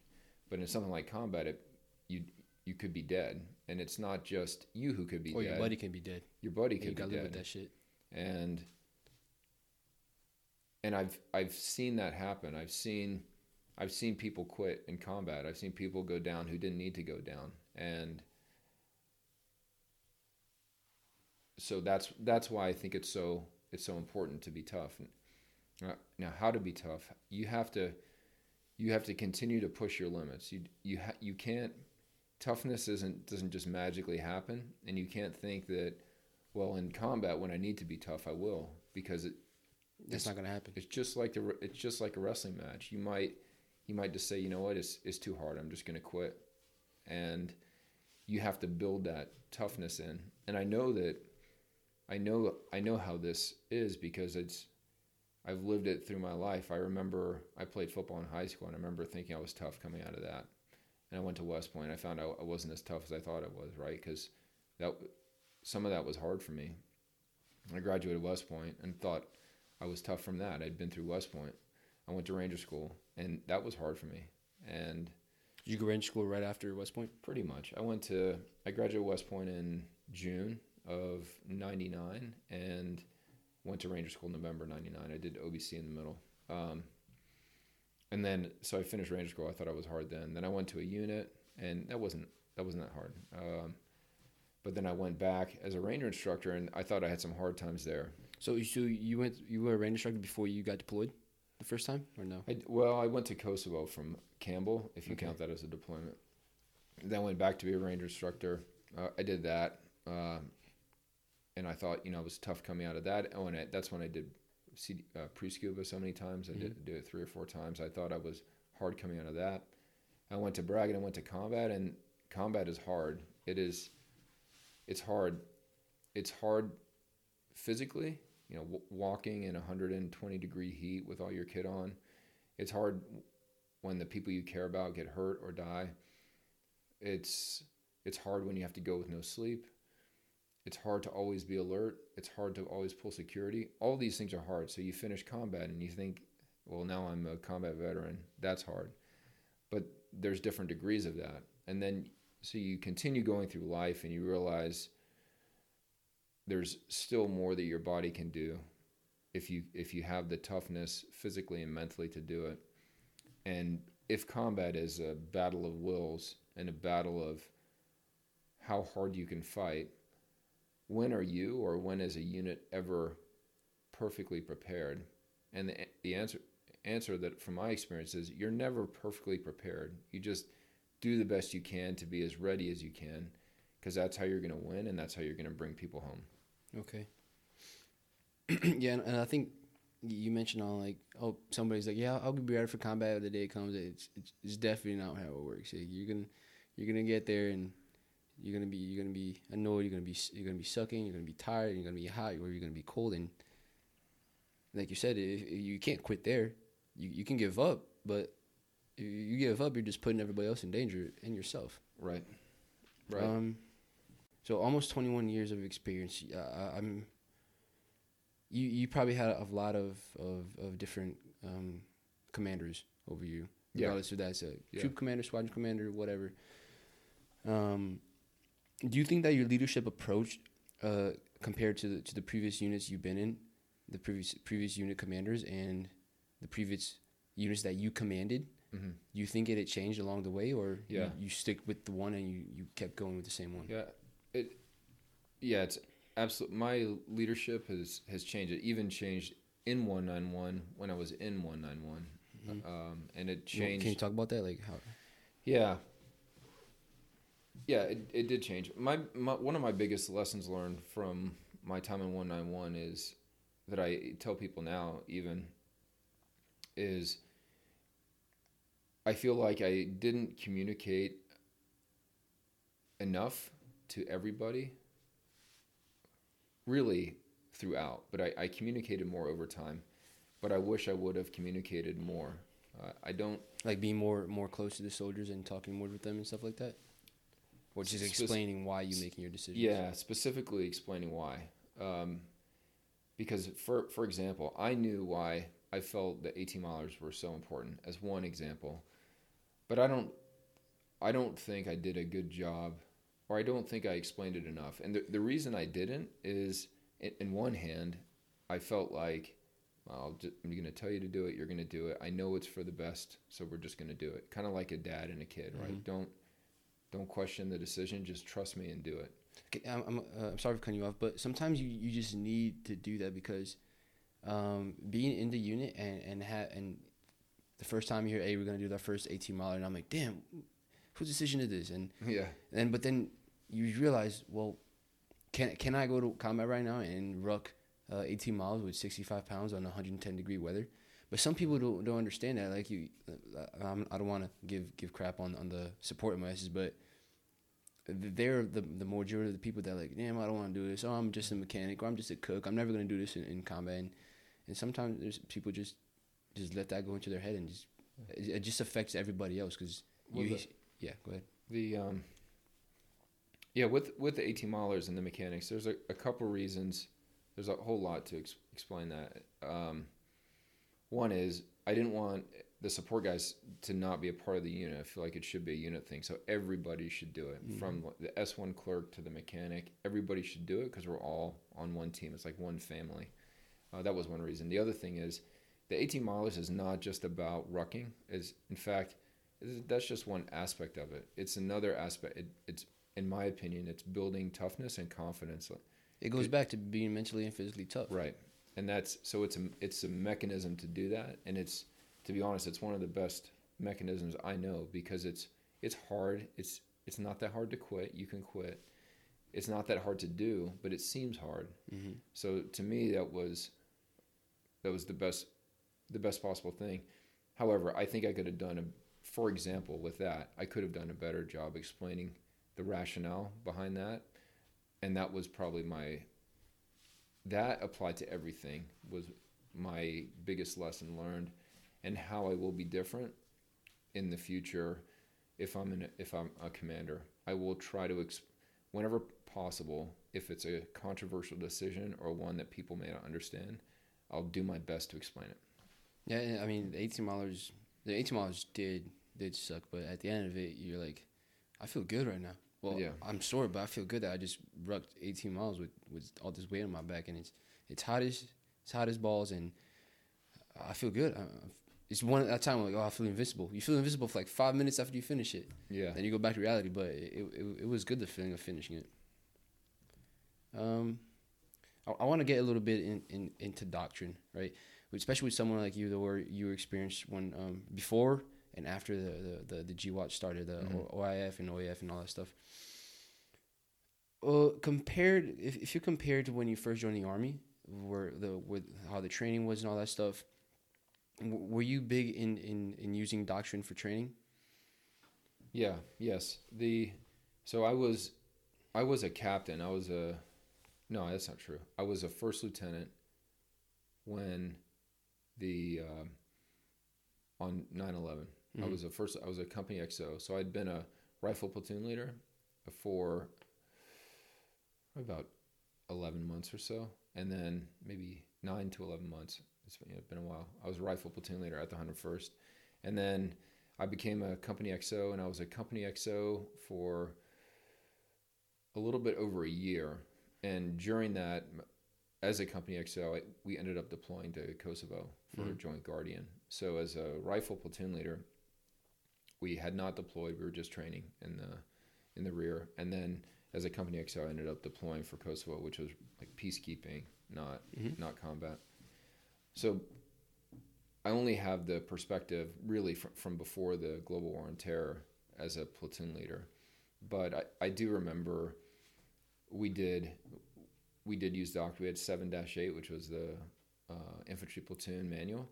But in something like combat, it you you could be dead. And it's not just you who could be or dead. your buddy can be dead. Your buddy And you could gotta be live with dead that shit. and and I've I've seen that happen. I've seen I've seen people quit in combat. I've seen people go down who didn't need to go down, and so that's that's why I think it's so it's so important to be tough. Uh, Now, how to be tough? You have to you have to continue to push your limits. You you ha- you can't toughness isn't doesn't just magically happen, and you can't think that well in combat when I need to be tough I will because it That's it's, not gonna happen. it's just like the it's just like a wrestling match. You might you might just say you know what it's it's too hard. I'm just gonna quit, and you have to build that toughness in. And I know that I know I know how this is because it's I've lived it through my life. I remember I played football in high school and I remember thinking I was tough coming out of that. And I went to West Point. I found out I wasn't as tough as I thought I was, right? Cuz that some of that was hard for me. I graduated West Point and thought I was tough from that. I'd been through West Point. I went to Ranger School and that was hard for me. And Did you go Ranger School right after West Point? Pretty much. I went to I graduated West Point in June of 99 and went to Ranger School in November 99. I did OBC in the middle. Um, and then, so I finished Ranger School. I thought I was hard then. Then I went to a unit and that wasn't, that wasn't that hard. Um, but then I went back as a Ranger instructor and I thought I had some hard times there. So, so you went, you were a Ranger instructor before you got deployed the first time or no? I, well, I went to Kosovo from Campbell, if you okay. count that as a deployment. Then went back to be a Ranger instructor. Uh, I did that. Uh, and I thought, you know, it was tough coming out of that. Oh, and I, that's when I did CD, uh, pre scuba so many times. I mm-hmm. did, did it three or four times. I thought I was hard coming out of that. I went to Bragg and I went to combat, and combat is hard. It is, it's hard. It's hard physically. You know, w- walking in 120 degree heat with all your kit on. It's hard when the people you care about get hurt or die. It's it's hard when you have to go with no sleep it's hard to always be alert. It's hard to always pull security. All these things are hard. So you finish combat and you think, well, now I'm a combat veteran. That's hard. But there's different degrees of that. And then so you continue going through life and you realize there's still more that your body can do if you if you have the toughness physically and mentally to do it. And if combat is a battle of wills and a battle of how hard you can fight, when are you or when is a unit ever perfectly prepared? And the, the answer answer that from my experience is you're never perfectly prepared. You just do the best you can to be as ready as you can because that's how you're going to win and that's how you're going to bring people home. Okay. yeah, and, I think you mentioned on like, oh, somebody's like, yeah, I'll be ready for combat the day it comes. It's, it's, it's definitely not how it works. You're gonna you're gonna get there and you're gonna be you're gonna be annoyed. You're gonna be you're gonna be sucking. You're gonna be tired. You're gonna be hot, or you're gonna be cold. And like you said, if, if you can't quit there. You you can give up, but if you give up, you're just putting everybody else in danger and yourself. Right. Right. Um, so almost 21 years of experience. Uh, I'm. You you probably had a lot of of, of different um, commanders over you, regardless yeah. if that's a yeah. troop commander, squadron commander, whatever. Um, do you think that your leadership approach, uh, compared to the to the previous units you've been in, the previous previous unit commanders and the previous units that you commanded, mm-hmm. you think it had changed along the way, or yeah. you, you stick with the one and you, you kept going with the same one? Yeah, it. Yeah, it's absolutely. My leadership has has changed. It even changed in one nine one when I was in one nine one, mm-hmm. um, and it changed. Can you talk about that? Like how? Yeah, yeah, it, it did change. My, my one of my biggest lessons learned from my time in 191 is that I tell people now even is I feel like I didn't communicate enough to everybody really throughout, but I, I communicated more over time. But I wish I would have communicated more. Uh, I don't like being more more close to the soldiers and talking more with them and stuff like that which is explaining why you're making your decisions. Yeah, specifically explaining why. Um, because for for example, I knew why I felt the 18 milers were so important as one example, but I don't I don't think I did a good job, or I don't think I explained it enough. And the the reason I didn't is, in, in one hand, I felt like. Well, I'm going to tell you to do it. You're going to do it. I know it's for the best, so we're just going to do it. Kind of like a dad and a kid, right? Mm-hmm. Don't don't question the decision. Just trust me and do it. Okay, I'm, I'm, uh, I'm sorry for cutting you off, but sometimes you, you just need to do that because um, being in the unit and and ha- and the first time you hear, hey, we're gonna do that first 18 mile, and I'm like, damn, whose decision is this? And yeah, and but then you realize, well, can can I go to combat right now and ruck uh, 18 miles with 65 pounds on 110 degree weather? But some people don't don't understand that. Like you, uh, I'm, I do not want to give give crap on on the support messages, but they're the the majority of the people that like, damn, I don't want to do this. Oh, I'm just a mechanic, or I'm just a cook. I'm never gonna do this in, in combat. And, and sometimes there's people just just let that go into their head and just it, it just affects everybody else because Well, you. the- yeah, go ahead. The um, yeah, with with the 18 milers and the mechanics, there's a, a couple reasons. There's a whole lot to ex- explain that. Um, one is I didn't want the support guys to not be a part of the unit. I feel like it should be a unit thing, so everybody should do it. Mhm. From the S1 clerk to the mechanic, everybody should do it because we're all on one team. It's like one family. Uh, that was one reason. The other thing is the 18 milers is not just about rucking. Is in fact that's just one aspect of it. It's another aspect. It, it's, in my opinion, it's building toughness and confidence. It goes back to being mentally and physically tough. Right, and that's so it's a it's a mechanism to do that, and it's to be honest, it's one of the best mechanisms I know because it's it's hard. It's it's not that hard to quit. You can quit. It's not that hard to do, but it seems hard. hmm So to me, that was that was the best the best possible thing. However, I think I could have done a, for example, with that, I could have done a better job explaining the rationale behind that, and that was probably my that applied to everything was my biggest lesson learned, and how I will be different in the future if I'm in a, if I'm a commander. I will try to ex- whenever possible if it's a controversial decision or one that people may not understand. I'll do my best to explain it. Yeah, I mean, the 18 milers, the 18 milers did did suck, but at the end of it, you're like, I feel good right now. Well, Yeah. I'm sore, but I feel good that I just rucked 18 miles with, with all this weight on my back, and it's it's hot as it's hot as balls, and I feel good. I, it's one at that time like, oh, I feel invincible. You feel invincible for like five minutes after you finish it, Yeah. then you go back to reality. But it it, it was good the feeling of finishing it. Um, I, I want to get a little bit in, in into doctrine, right? especially with someone like you, the where you experienced when um, before and after the the the, the GWOT started, the Mhm. OIF and OEF and all that stuff. Uh, compared, if if you compared to when you first joined the army, where the with how the training was and all that stuff, w- were you big in in in using doctrine for training? Yeah, yes. The so I was I was a captain. I was a no, that's not true. I was a first lieutenant when the um on 9/11. I Mhm. was a first I was a company XO. So I'd been a rifle platoon leader for about 11 months or so and then maybe 9 to 11 months. It's been, you know, been a while. I was a rifle platoon leader at the 101st. And then I became a company XO, and I was a company XO for a little bit over a year. And during that, as a company XO, I, we ended up deploying to Kosovo for Mhm. Joint Guardian. So as a rifle platoon leader, we had not deployed; we were just training in the in the rear. And then as a company XO, I ended up deploying for Kosovo, which was like peacekeeping, not Mhm. not combat. So I only have the perspective really from, from before the global war on terror as a platoon leader, but I, I do remember we did we did use doc. We had seven eight, which was the uh, infantry platoon manual,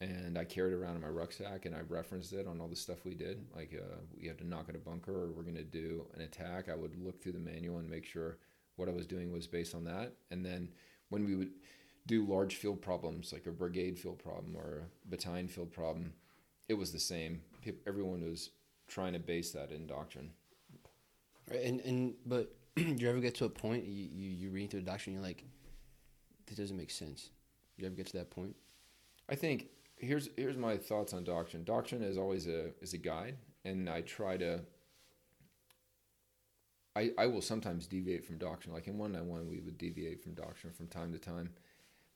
and I carried around in my rucksack, and I referenced it on all the stuff we did. Like uh, we had to knock at a bunker, or we're gonna do an attack. I would look through the manual and make sure what I was doing was based on that, and then when we would do large field problems like a brigade field problem or a battalion field problem, it was the same. Peop everyone was trying to base that in doctrine. Right, and and but do you ever get to a point you you you read through the doctrine, you're like, this doesn't make sense. Do You ever get to that point? I think here's here's my thoughts on doctrine. Doctrine is always a is a guide, and I try to. I, I will sometimes deviate from doctrine. Like in one nine one, we would deviate from doctrine from time to time,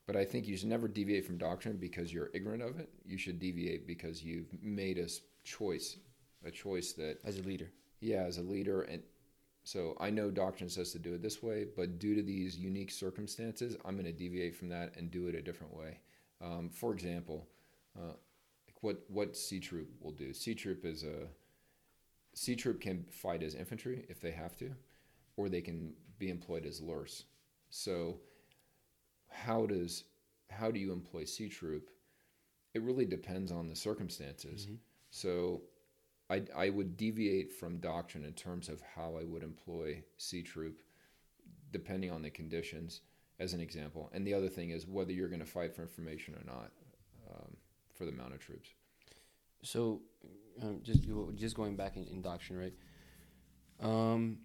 but I think you should never deviate from doctrine because you're ignorant of it. You should deviate because you've made a choice, a choice that As a leader, yeah, as a leader, and so I know doctrine says to do it this way, but due to these unique circumstances, I'm going to deviate from that and do it a different way. Um, for example, uh, what what C Troop will do. C Troop is a C Troop can fight as infantry if they have to, or they can be employed as LURS. So, how does how do you employ C Troop? It really depends on the circumstances. Mhm. So I I would deviate from doctrine in terms of how I would employ C troop, depending on the conditions. As an example, and the other thing is whether you're going to fight for information or not um, for the mounted troops. So, um, just just going back in, in doctrine, right? Um,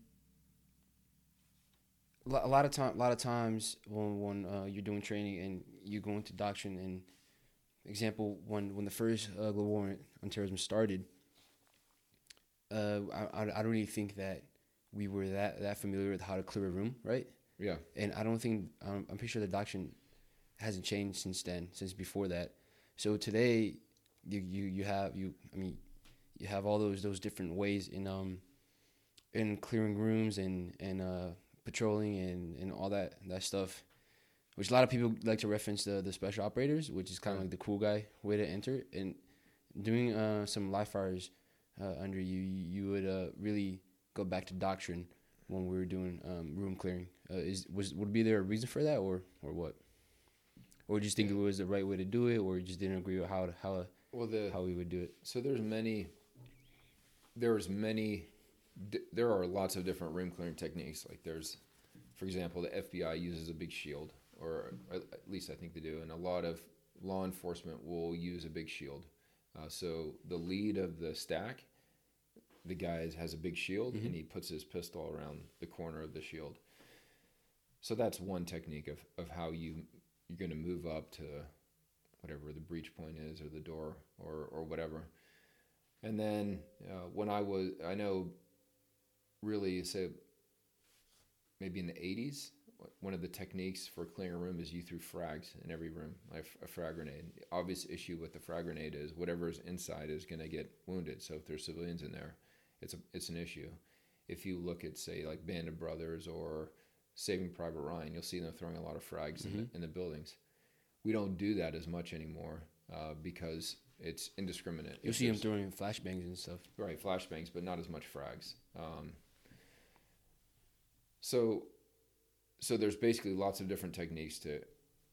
a lot of time, a lot of times when when uh, you're doing training and you go into doctrine, and example when when the first uh, global war on terrorism started, uh, I I don't really think that we were that that familiar with how to clear a room, right? Yeah. And I don't think um, I'm pretty sure the doctrine hasn't changed since then, since before that. So today, you you you have you I mean, you have all those those different ways in um in clearing rooms and and uh patrolling and, and all that that stuff, which a lot of people like to reference the the special operators, which is kind of like the cool guy way to enter. And doing uh, some live fires uh, under you, you would uh, really go back to doctrine when we were doing um, room clearing. Uh, is was would be there a reason for that, or or what? Or just think it was the right way to do it, or just didn't agree with how how well the how we would do it? So there's many. There's many there are lots of different room clearing techniques. Like there's, for example, the FBI uses a big shield, or at least I think they do, and a lot of law enforcement will use a big shield. Uh, so the lead of the stack, the guy has a big shield, mm-hmm. and he puts his pistol around the corner of the shield. So that's one technique of, of how you you're going to move up to whatever the breach point is, or the door, or or whatever. And then uh, when I was, I know really say maybe in the 80s one of the techniques for clearing a room is you threw frags in every room a frag grenade. The obvious issue with the frag grenade is whatever is inside is going to get wounded. So if there's civilians in there it's a, it's an issue. If you look at say like band of brothers or saving private ryan you'll see them throwing a lot of frags mm-hmm. in, the, mm-hmm. in, the, buildings. We don't do that as much anymore uh, because it's indiscriminate. You'll see them throwing flashbangs and stuff. Right flashbangs but not as much frags. Um, so, so there's basically lots of different techniques to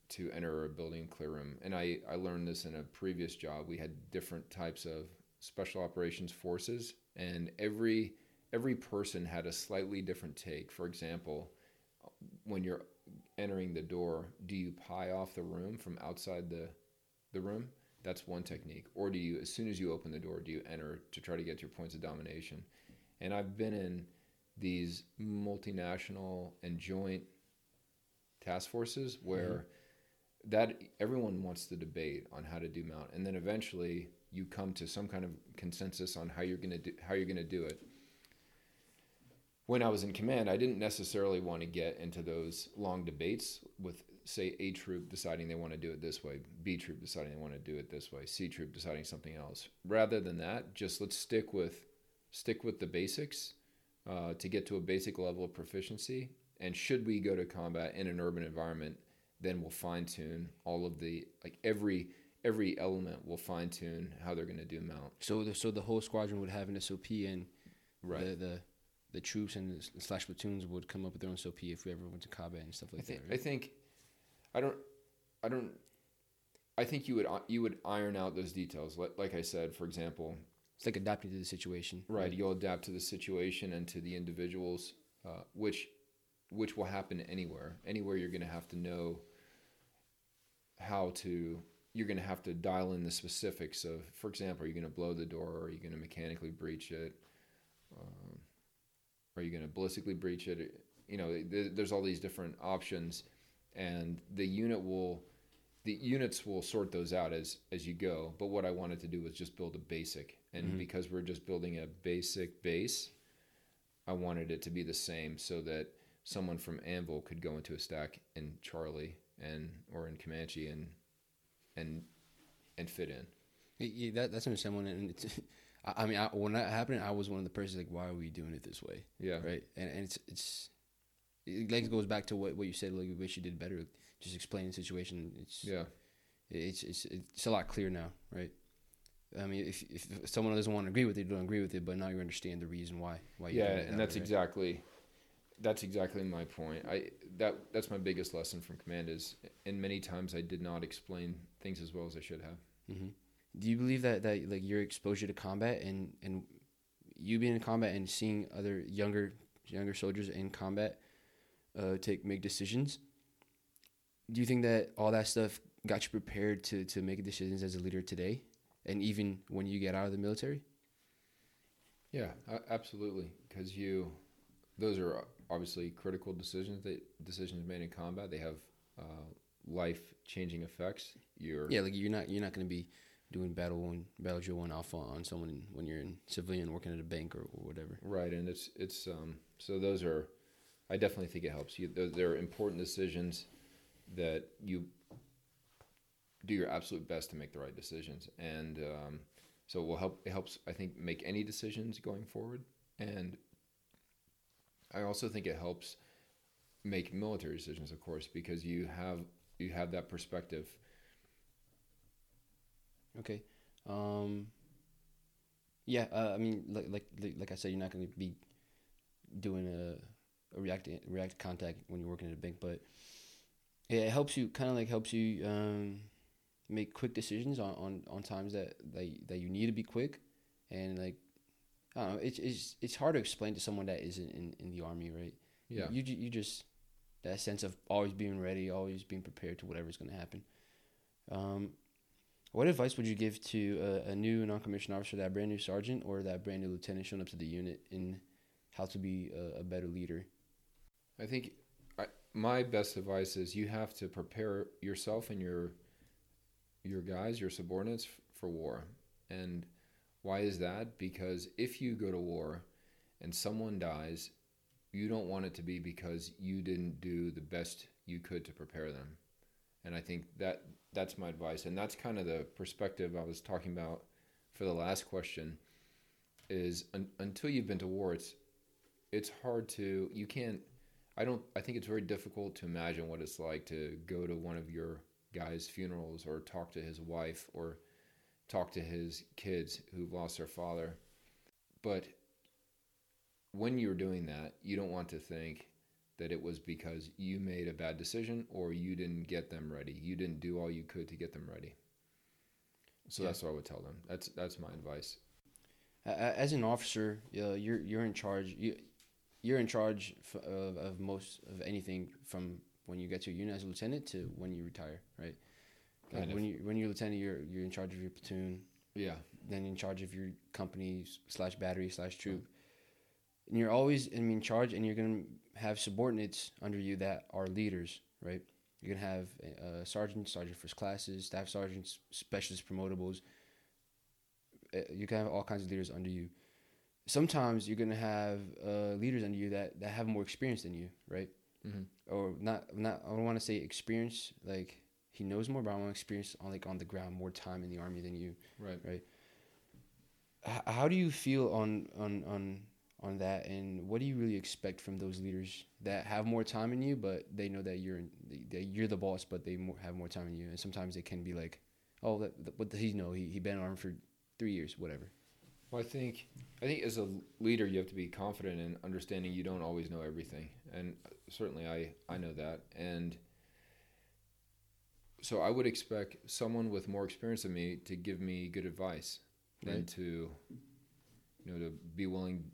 to enter a building clear room, and I I learned this in a previous job. We had different types of special operations forces, and every every person had a slightly different take. For example, when you're entering the door, do you pie off the room from outside the the room? That's one technique. Or do you, as soon as you open the door, do you enter to try to get your points of domination? And I've been in these multinational and joint task forces where mm-hmm. that everyone wants to debate on how to do MOUT and then eventually you come to some kind of consensus on how you're going to do how you're going to do it when I was in command, I didn't necessarily want to get into those long debates with, say, A troop deciding they want to do it this way, B troop deciding they want to do it this way, C troop deciding something else. Rather than that, just let's stick with stick with the basics uh, to get to a basic level of proficiency. And should we go to combat in an urban environment, then we'll fine tune all of the like every every element will fine tune how they're going to do MOUT. So the so the whole squadron would have an SOP and right. the the, the troops and the slash platoons would come up with their own SOP if we ever went to combat and stuff like I think, that. Right? I think I don't I don't I think you would you would iron out those details. Like, like I said, for example, it's like adapting to the situation. Right. right. You'll adapt to the situation and to the individuals, uh, which which will happen anywhere. Anywhere you're going to have to know how to. You're going to have to dial in the specifics of, for example, are you going to blow the door? Or are you going to mechanically breach it? Um, are you going to ballistically breach it? You know, there's all these different options, and the unit will the units will sort those out as as you go. But what I wanted to do was just build a basic, and mm-hmm. because we're just building a basic base, I wanted it to be the same so that someone from Anvil could go into a stack in Charlie and or in Comanche and and and fit in. Yeah, that that's understandable, and it's. I mean, I, when that happened, I was one of the persons like, "Why are we doing it this way?" Yeah, right. And, and it's it's it like goes back to what what you said. Like, we wish you did better just explain the situation. It's yeah, it's it's it's a lot clearer now, right? I mean, if if someone doesn't want to agree with it, you don't agree with it, but now you understand the reason why. Why yeah, and that's way, exactly that's exactly my point. I that that's my biggest lesson from command is, and many times I did not explain things as well as I should have. Mm-hmm. Do you believe that that like your exposure to combat and and you being in combat and seeing other younger younger soldiers in combat uh, take make decisions. Do you think that all that stuff got you prepared to to make decisions as a leader today, and even when you get out of the military? Yeah, absolutely. Because you, those are obviously critical decisions. That decisions made in combat, they have uh, life changing effects. You're yeah, like you're not you're not going to be doing battle one battle drill one alpha on someone when you're in civilian working at a bank or, or whatever. Right, and it's it's um so those are, I definitely think it helps you. There are important decisions that you do your absolute best to make the right decisions, and um, so it will help. It helps, I think, make any decisions going forward, and I also think it helps make military decisions, of course, because you have you have that perspective. Okay. Um, yeah, uh, I mean, like, like like I said, you're not going to be doing a, a react react contact when you're working at a bank, but it helps you kind of like helps you um, make quick decisions on, on, on times that, that that you need to be quick, and like I don't know, it's it's it's hard to explain to someone that isn't in, in the army, right? Yeah, you you just that sense of always being ready, always being prepared to whatever's going to happen. Um, what advice would you give to a, a new non-commissioned officer, that brand new sergeant, or that brand new lieutenant showing up to the unit in how to be a, a better leader? I think I, my best advice is you have to prepare yourself and your your guys, your subordinates for war. And why is that? Because if you go to war and someone dies, you don't want it to be because you didn't do the best you could to prepare them. And I think that that's my advice and that's kind of the perspective I was talking about for the last question is un- until you've been to war it's it's hard to you can't I don't I think it's very difficult to imagine what it's like to go to one of your guys' funerals or talk to his wife or talk to his kids who've lost their father. But when you're doing that, you don't want to think that it was because you made a bad decision or you didn't get them ready. You didn't do all you could to get them ready. So yeah. that's what I would tell them. That's that's my advice. As an officer, uh, you're you're in charge. You you're in charge of, of most of anything from when you get to a unit as a lieutenant to when you retire, right? Like when you when you're lieutenant, you're you're in charge of your platoon. Yeah. Then in charge of your company slash battery slash troop, and you're always in mean charge, and you're gonna have subordinates under you that are leaders, right? You're gonna have uh, sergeants, sergeant first classes, staff sergeants, specialist promotables. Uh, you can have all kinds of leaders under you sometimes you're gonna have uh, leaders under you that, that have more experience than you, right? Mm-hmm. Or not not I don't want to say experience like he knows more, but I want experience on like on the ground, more time in the army than you. Right. Right. H- how do you feel on on on on that, and what do you really expect from those leaders that have more time in you, but they know that you're that you're the boss, but they more, have more time in you, and sometimes it can be like, oh, that, what does he know? He he been armed for three years, whatever. Well, I think I think as a leader, you have to be confident in understanding you don't always know everything, and certainly I I know that, and so I would expect someone with more experience than me to give me good advice, right. and to you know to be willing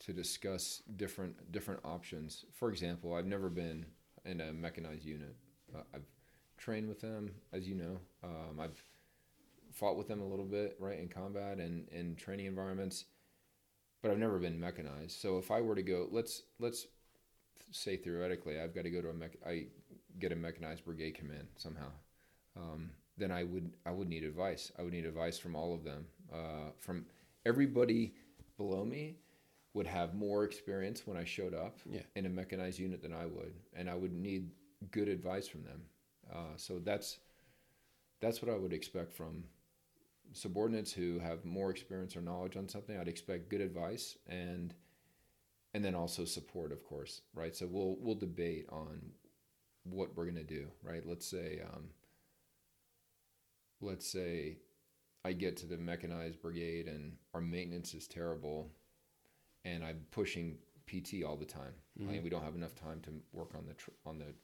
to discuss different different options. For example, I've never been in a mechanized unit. Uh, I've trained with them, as you know. Um, I've fought with them a little bit, right, in combat and in training environments, but I've never been mechanized. So if I were to go, let's let's say theoretically, I've got to go to a mech, I get a mechanized brigade command somehow. Um, then I would I would need advice. I would need advice from all of them, uh, from everybody below me would have more experience when I showed up yeah. in a mechanized unit than I would, and I would need good advice from them. Uh, so that's that's what I would expect from subordinates who have more experience or knowledge on something, I'd expect good advice and and then also support, of course, right? So we'll we'll debate on what we're gonna do, right? Let's say um, let's say I get to the mechanized brigade and our maintenance is terrible, and I'm pushing PT all the time. Mm-hmm. we don't have enough time to work on the tr- on the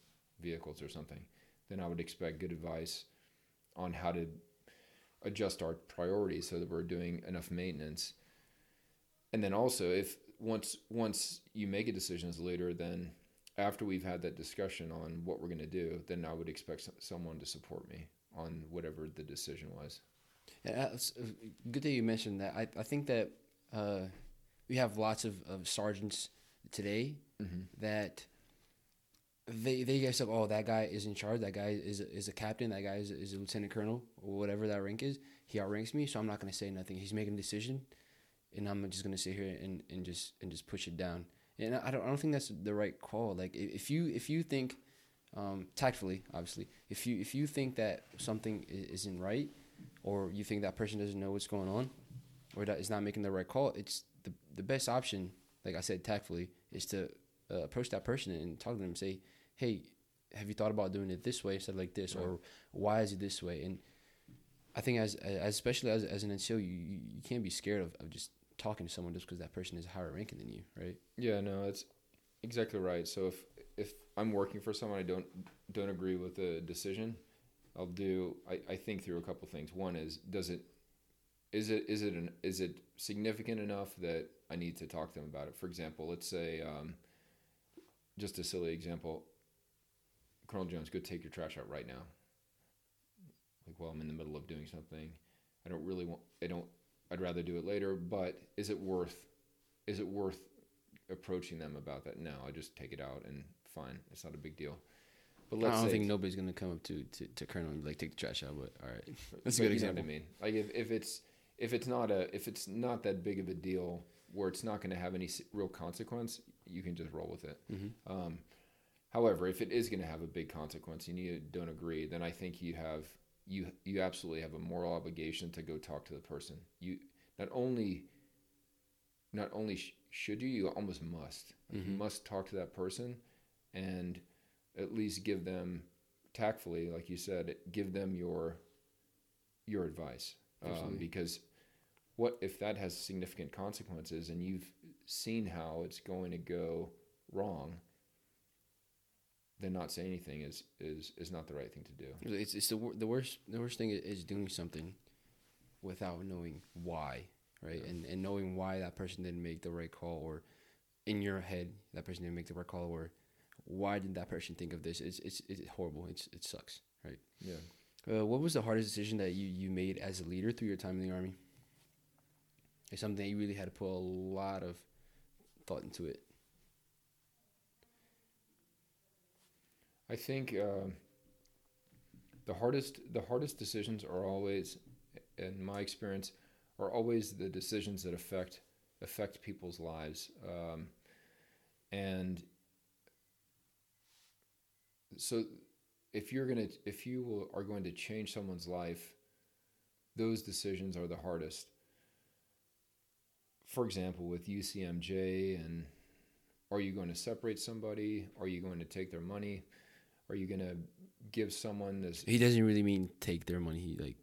vehicles or something. Then I would expect good advice on how to adjust our priorities so that we're doing enough maintenance. and then also if once once you make a decision as a leader, then after we've had that discussion on what we're going to do, then I would expect someone to support me on whatever the decision was. Yeah, good that you mentioned that. I, I think that uh, we have lots of, of sergeants today mm-hmm. that they they guess like, oh, that guy is in charge. That guy is is a captain. That guy is is a lieutenant colonel or whatever that rank is. He outranks me, so I'm not gonna say nothing. He's making a decision, and I'm just gonna sit here and, and just and just push it down. And I don't I don't think that's the right call. Like if you if you think um, tactfully, obviously, if you if you think that something isn't right, or you think that person doesn't know what's going on, or that is not making the right call, it's the the best option. Like I said, tactfully, is to uh, approach that person and talk to them. And say, hey, have you thought about doing it this way instead of like this, right. or why is it this way? And I think as, as especially as, as an NCO, you, you, can't be scared of, of just talking to someone just because that person is higher ranking than you, right? Yeah, no, it's exactly right. So if if I'm working for someone I don't don't agree with the decision, I'll do I, I think through a couple things. One is does it is it is it an is it significant enough that I need to talk to them about it? For example, let's say um, just a silly example. Colonel Jones, go take your trash out right now. Like, well, I'm in the middle of doing something. I don't really want. I don't. I'd rather do it later. But is it worth? Is it worth approaching them about that? No, I just take it out and fine. It's not a big deal. But let's I don't think nobody's gonna come up to, to, to Colonel and be like take the trash out. But all right, that's a good example. I mean, like if, if it's if it's not a if it's not that big of a deal where it's not going to have any real consequence, you can just roll with it. Mm-hmm. Um, however, if it is going to have a big consequence and you don't agree, then I think you have you you absolutely have a moral obligation to go talk to the person. You not only not only sh- should you, you almost must. Mm-hmm. You must talk to that person and at least give them tactfully, like you said, give them your your advice um, because what if that has significant consequences and you've seen how it's going to go wrong then not say anything is is is not the right thing to do. It's it's the the worst the worst thing is doing something without knowing why right? Yeah. and and knowing why that person didn't make the right call or in your head that person didn't make the right call or why did that person think of this? It's it's, it's horrible. It's it sucks right? Yeah. Uh, what was the hardest decision that you you made as a leader through your time in the army? It's something that you really had to put a lot of thought into it. I think uh, the hardest the hardest decisions are always, in my experience, are always the decisions that affect affect people's lives, um, and so if you're gonna if you are going to change someone's life, those decisions are the hardest for example, with UCMJ, and are you going to separate somebody? Are you going to take their money? Are you going to give someone this? He doesn't really mean take their money. He like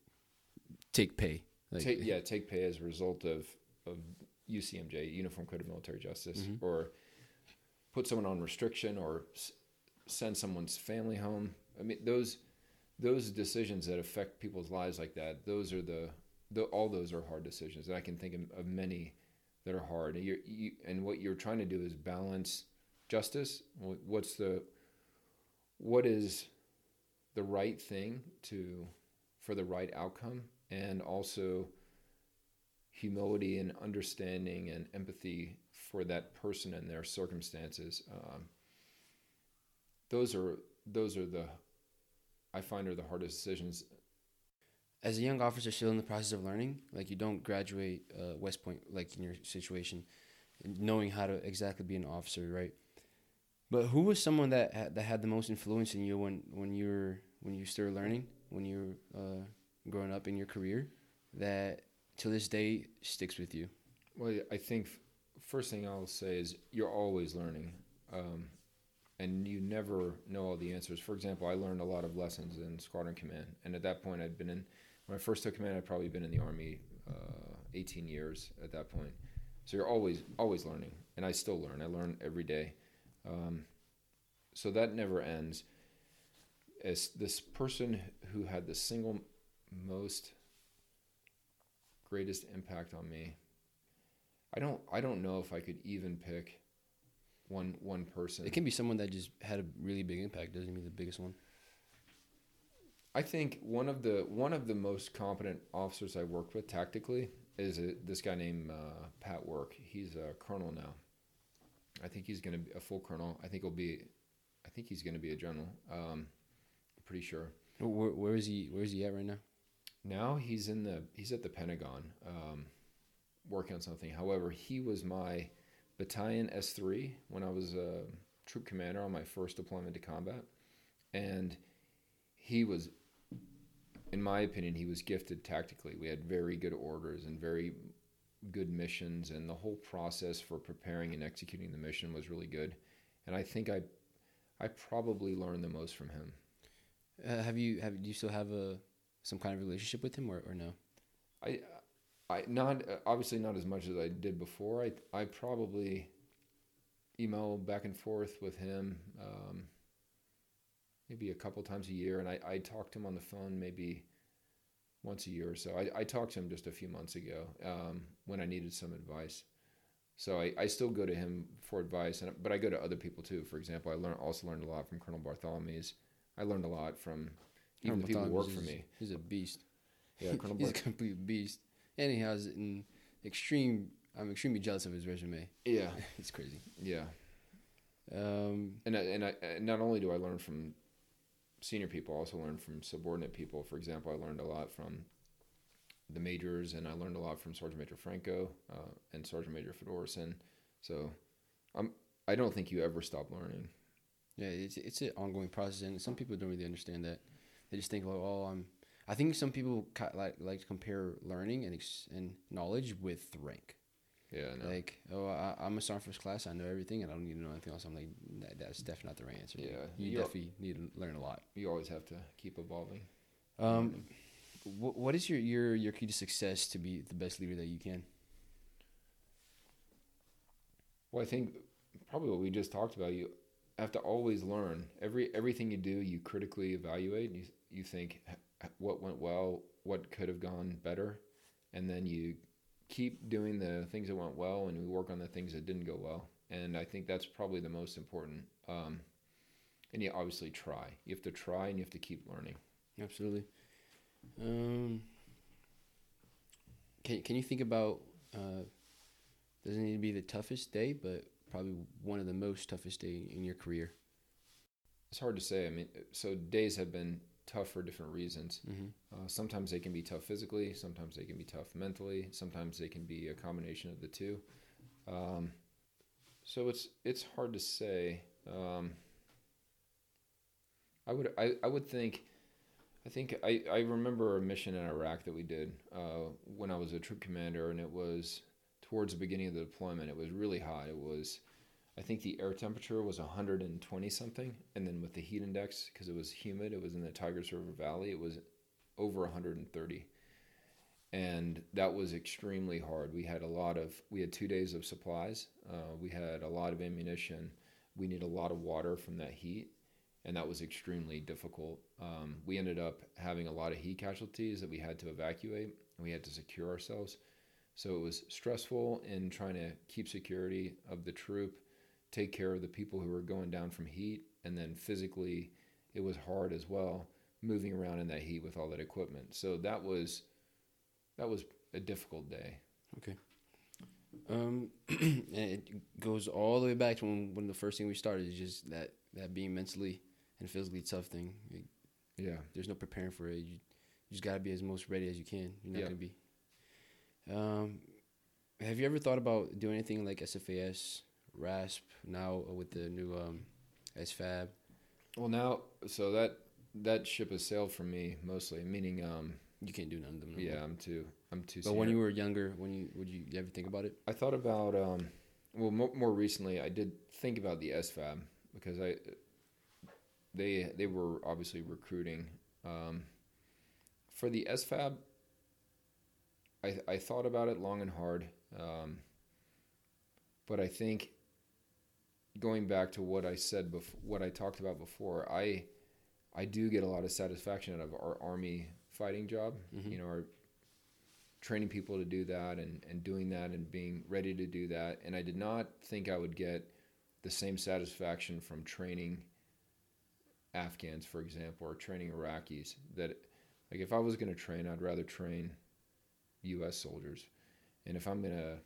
take pay. Like, take, yeah, take pay as a result of of UCMJ, Uniform Code of Military Justice, mm-hmm. or put someone on restriction, or s- send someone's family home. I mean, those those decisions that affect people's lives like that. Those are the, the all those are hard decisions. And I can think of, of many that are hard. And, you and what you're trying to do is balance justice. What's the what is the right thing to for the right outcome, and also humility and understanding and empathy for that person and their circumstances. Um, those are those are the I find are the hardest decisions as a young officer still in the process of learning, like you don't graduate uh, West Point like in your situation, knowing how to exactly be an officer, right? But who was someone that that had the most influence in you when when you were when you started learning, when you were uh, growing up in your career, that to this day sticks with you? Well, I think first thing I'll say is you're always learning. Um, and you never know all the answers. For example, I learned a lot of lessons in squadron command, and at that point, I'd been in when I first took command, I'd probably been in the army uh, 18 years at that point. So you're always always learning, and I still learn. I learn every day. Um, so that never ends. As this person who had the single most greatest impact on me, I don't I don't know if I could even pick one one person. It can be someone that just had a really big impact. Doesn't mean the biggest one. I think one of the one of the most competent officers I worked with tactically is a, this guy named uh, Pat Work. He's a colonel now. I think he's going to be a full colonel. I think he'll be. I think he's going to be a general. Um, I'm pretty sure. Where, where is he? Where is he at right now? Now he's in the he's at the Pentagon, um, working on something. However, he was my battalion S three when I was a troop commander on my first deployment to combat, and he was in my opinion, he was gifted tactically. We had very good orders and very good missions, and the whole process for preparing and executing the mission was really good. And I think I, I probably learned the most from him. Uh, have you have do you still have a some kind of relationship with him or, or no? I, I not obviously not as much as I did before. I I probably email back and forth with him. Um, maybe a couple times a year, and I, I talked to him on the phone maybe once a year or so. I, I talked to him just a few months ago um, when I needed some advice. So I, I still go to him for advice, and but I go to other people too. For example, I learned also learned a lot from Colonel Bartholomew's. I learned a lot from even the people who work for me. He's a beast. Yeah, Colonel he's a complete beast, and he has an extreme. I'm extremely jealous of his resume. Yeah, it's crazy. Yeah. Um, and I, and I, not only do I learn from senior people, I also learned from subordinate people. For example, I learned a lot from the majors, and I learned a lot from Sergeant Major Franco uh, and Sergeant Major Fedorson. So, I'm I don't think you ever stop learning. Yeah, it's it's an ongoing process, and some people don't really understand that. They just think, like, oh, I'm. I think some people like like to compare learning and ex- and knowledge with rank. Yeah, no. Like, oh, I, am a sergeant first class. I know everything, and I don't need to know anything else. I'm like, that, that's definitely not the right answer. Yeah, you definitely need to learn a lot. You always have to keep evolving. Um, what what is your your your key to success to be the best leader that you can? Well, I think probably what we just talked about. You have to always learn. Every everything you do, you critically evaluate. You you think what went well, what could have gone better, and then you keep doing the things that went well and we work on the things that didn't go well. And I think that's probably the most important. Um, and you obviously try. You have to try and you have to keep learning. Absolutely. Um, can can you think about? Uh, doesn't need to be the toughest day, but probably one of the most toughest day in your career. It's hard to say. I mean, so days have been tough for different reasons. Mm-hmm. Uh, sometimes they can be tough physically, sometimes they can be tough mentally, sometimes they can be a combination of the two. Um, so it's it's hard to say. Um, I would I, I would think I think I, I remember a mission in Iraq that we did uh, when I was a troop commander, and it was towards the beginning of the deployment. It was really hot. It was I think the air temperature was 120 something, and then with the heat index, because it was humid, it was in the Tigris River Valley, it was over 130. And that was extremely hard. We had a lot of, we had two days of supplies, uh, we had a lot of ammunition, we need a lot of water from that heat, and that was extremely difficult. Um, we ended up having a lot of heat casualties that we had to evacuate, and we had to secure ourselves. So it was stressful in trying to keep security of the troop take care of the people who were going down from heat, and then physically, it was hard as well moving around in that heat with all that equipment. So that was that was a difficult day. Okay. Um, and it goes all the way back to when, when the first thing we started is just that that being mentally and physically tough thing. It, yeah. There's no preparing for it. You, you just gotta be as most ready as you can. You're not yeah. gonna be. Um, have you ever thought about doing anything like SFAS RASP now with the new um, SFAB? Well, now so that that ship has sailed for me mostly, meaning um, you can't do none of them. No yeah, I'm too. I'm too. But senior. when you were younger, when you would you, you ever think about it? I thought about um, well, more, more recently, I did think about the SFAB because I they they were obviously recruiting um, for the SFAB. I I thought about it long and hard, um, but I think going back to what I said before, what I talked about before, I I do get a lot of satisfaction out of our army fighting job. Mm-hmm. You know, our training people to do that and, and doing that and being ready to do that. And I did not think I would get the same satisfaction from training Afghans, for example, or training Iraqis. That, like, if I was going to train, I'd rather train U.S. soldiers. And if I'm going to,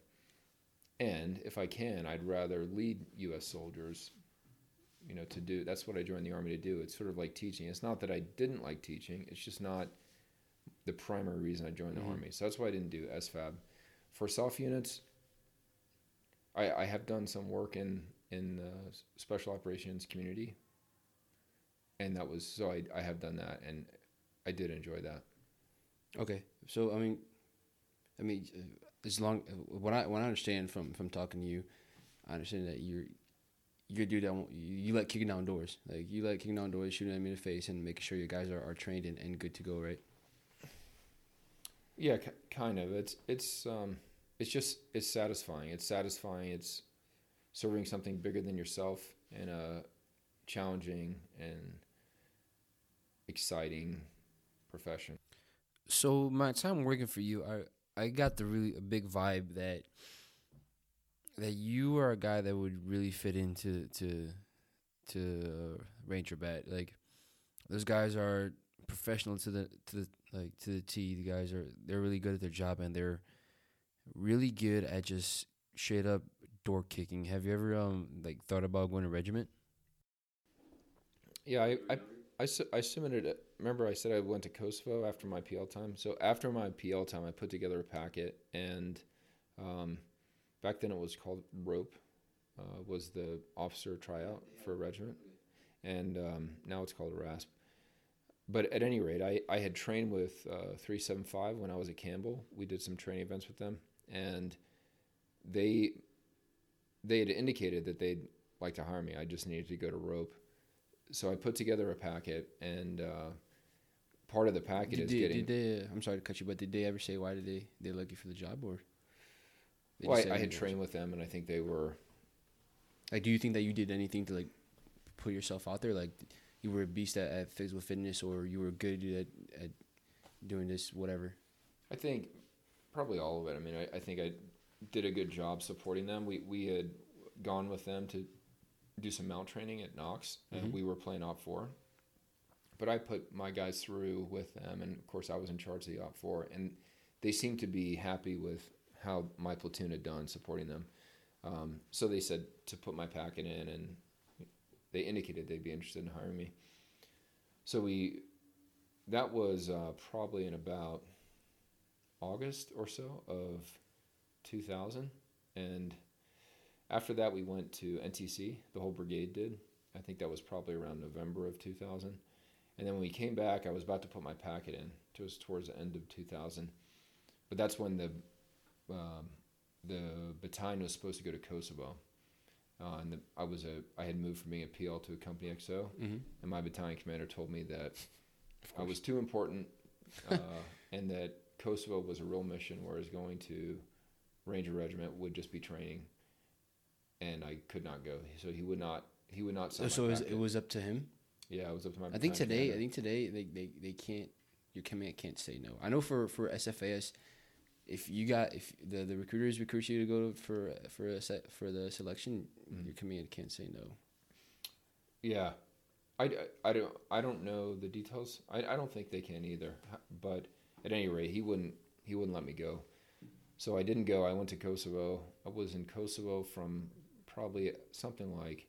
and if I can, I'd rather lead U.S. soldiers you know to do that's what i joined the army to do. It's sort of like teaching. It's not that i didn't like teaching. It's just not the primary reason i joined the mm-hmm. army. So that's why i didn't do sfab for SOF units i i have done some work in in the special operations community. And that was so i i have done that and i did enjoy that. Okay. So i mean i mean as long what i what i understand from from talking to you i understand that you're you're a dude that you like kicking down doors. Like you like kicking down doors, shooting them in the face, and making sure your guys are, are trained and, and good to go, right? Yeah, c- kind of. It's it's um it's just it's satisfying. It's satisfying. It's serving something bigger than yourself in a challenging and exciting profession. So my time working for you, I I got the really a big vibe that that you are a guy that would really fit into to to uh, Ranger Bat. Like those guys are professional to the to the like to the T. The guys are they're really good at their job and they're really good at just straight up door kicking. Have you ever um like thought about going to regiment? Yeah, I I I, I submitted. Remember, I said I went to Kosovo after my PL time. So after my PL time, I put together a packet and. Um, back then it was called rope uh, was the officer tryout for a regiment and um, now it's called rasp but at any rate i, I had trained with uh, 375 when i was at campbell we did some training events with them and they they had indicated that they'd like to hire me i just needed to go to rope so i put together a packet and uh, part of the packet did is they, getting did they i'm sorry to cut you but did they ever say why did they they look you for the job or well, I, I had trained with them, and I think they were. Like, do you think that you did anything to like put yourself out there? Like, you were a beast at, at physical fitness, or you were good at, at doing this, whatever. I think probably all of it. I mean, I, I think I did a good job supporting them. We we had gone with them to do some MOUT training at Knox, and mm-hmm. we were playing OPFOR. But I put my guys through with them, and of course, I was in charge of the OPFOR. and they seemed to be happy with how my platoon had done supporting them. Um, so they said to put my packet in, and they indicated they'd be interested in hiring me. So we, that was uh, probably in about August or so of 2000, and after that we went to NTC. The whole brigade did. I think that was probably around November of 2000. And then when we came back, I was about to put my packet in. It was towards the end of 2000. But that's when the um, the battalion was supposed to go to Kosovo. Uh, and the, I was a I had moved from being a PL to a company XO, mm-hmm. and my battalion commander told me that I was too important, uh, and that Kosovo was a real mission, whereas going to Ranger Regiment would just be training, and I could not go. So he would not he would not. so it was, it was up to him. Yeah, it was up to my. I think today. Commander. I think today they, they, they can't. Your command can't say no. I know for for SFAS if you got if the the recruiters recruit you to go for for a set for the selection, mm-hmm. your command can't say no. Yeah, I, I, I don't I don't know the details. I, I don't think they can either. But at any rate, he wouldn't he wouldn't let me go. So I didn't go. I went to Kosovo. I was in Kosovo from probably something like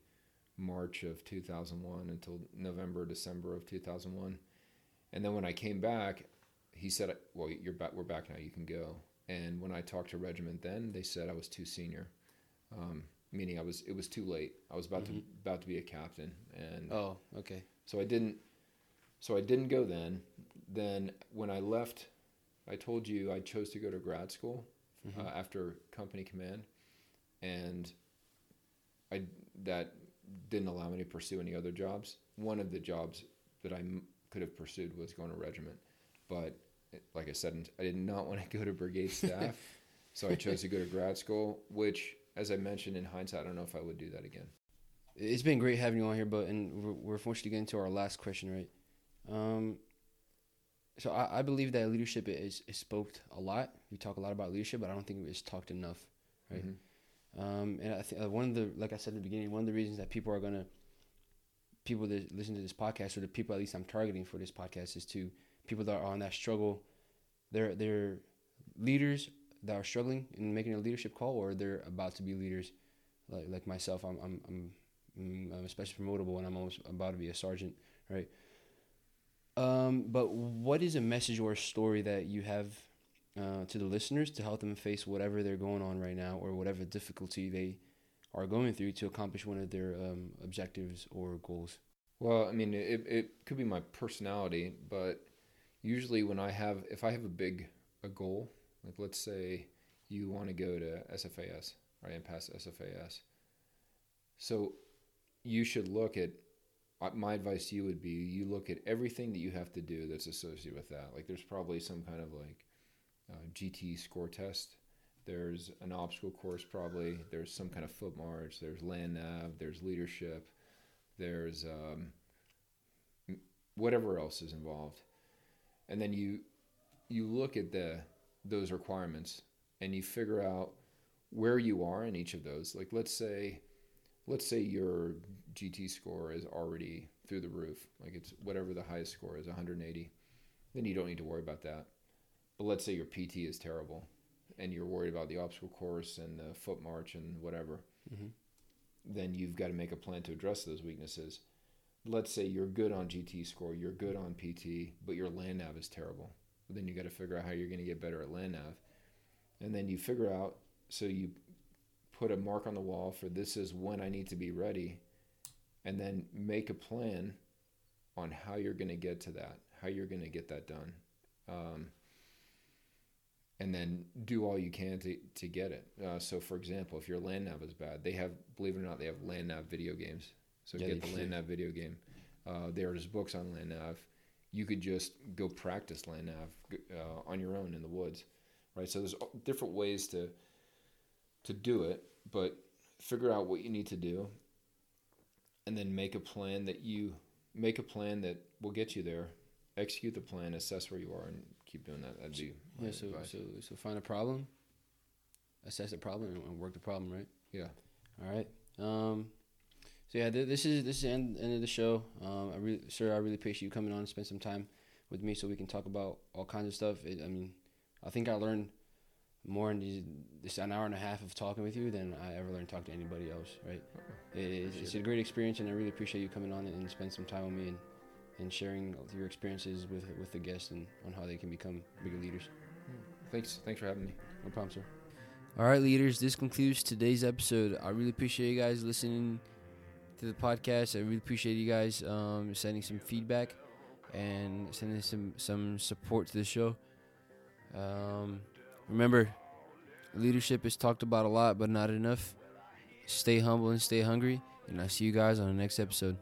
March of 2001 until November December of 2001. And then when I came back, he said, "Well, you're back. We're back now. You can go." And when I talked to regiment, then they said I was too senior, um, meaning I was it was too late. I was about mm-hmm. to about to be a captain, and oh, okay. So I didn't. So I didn't go then. Then when I left, I told you I chose to go to grad school mm-hmm. uh, after company command, and I that didn't allow me to pursue any other jobs. One of the jobs that I m- could have pursued was going to regiment, but like I said, I did not want to go to brigade staff, so I chose to go to grad school. Which, as I mentioned in hindsight, I don't know if I would do that again. It's been great having you on here, but and we're, we're fortunate to get into our last question, right? Um, so I, I believe that leadership is is spoke a lot. We talk a lot about leadership, but I don't think it's talked enough, right? Mm-hmm. Um, and I think uh, one of the like I said in the beginning, one of the reasons that people are gonna people that listen to this podcast or the people at least I'm targeting for this podcast is to people that are on that struggle. They're they're leaders that are struggling in making a leadership call, or they're about to be leaders, like like myself. I'm I'm I'm, I'm especially promotable, and I'm almost about to be a sergeant, right? Um, but what is a message or a story that you have uh, to the listeners to help them face whatever they're going on right now, or whatever difficulty they are going through to accomplish one of their um, objectives or goals? Well, I mean, it, it could be my personality, but usually when I have, if I have a big a goal, like let's say you want to go to SFAS, right, and pass SFAS. So you should look at uh, my advice to you would be you look at everything that you have to do that's associated with that. Like there's probably some kind of like uh, GT score test. There's an obstacle course probably. There's some kind of foot march. There's land nav. There's leadership. There's um, whatever else is involved, and then you you look at the those requirements and you figure out where you are in each of those. Like let's say let's say your GT score is already through the roof, like it's whatever the highest score is, 180. Then you don't need to worry about that. But let's say your PT is terrible and you're worried about the obstacle course and the foot march and whatever. Mm-hmm. Then you've got to make a plan to address those weaknesses. Let's say you're good on GT score, you're good on PT, but your land nav is terrible. then you got to figure out how you're going to get better at land nav. And then you figure out, so you put a mark on the wall for this is when I need to be ready, and then make a plan on how you're going to get to that, how you're going to get that done. Um, and then do all you can to, to get it. Uh, so, for example, if your land nav is bad, they have, believe it or not, they have land nav video games. So yeah, get the land nav video game. Uh, there's books on land nav. You could just go practice land nav uh, on your own in the woods, right? So there's different ways to to do it but figure out what you need to do and then make a plan that you make a plan that will get you there execute the plan assess where you are and keep doing that. That'd be yeah so, so so find a problem assess the problem and work the problem right? Yeah. All right. Um so yeah this is this is the end, end of the show. Um i really sir i really appreciate you coming on and spend some time with me so we can talk about all kinds of stuff. It, i mean i think i learned more in these, this an hour and a half of talking with you than I ever learned to talk to anybody else. Right? It, it's, a great experience, and I really appreciate you coming on and spend some time with me and, and sharing your experiences with with the guests and on how they can become bigger leaders. Thanks. Thanks for having me. No problem, sir. All right, leaders. This concludes today's episode. I really appreciate you guys listening to the podcast. I really appreciate you guys um, sending some feedback and sending some some support to the show. Um, Remember, leadership is talked about a lot, but not enough. Stay humble and stay hungry. And I'll see you guys on the next episode.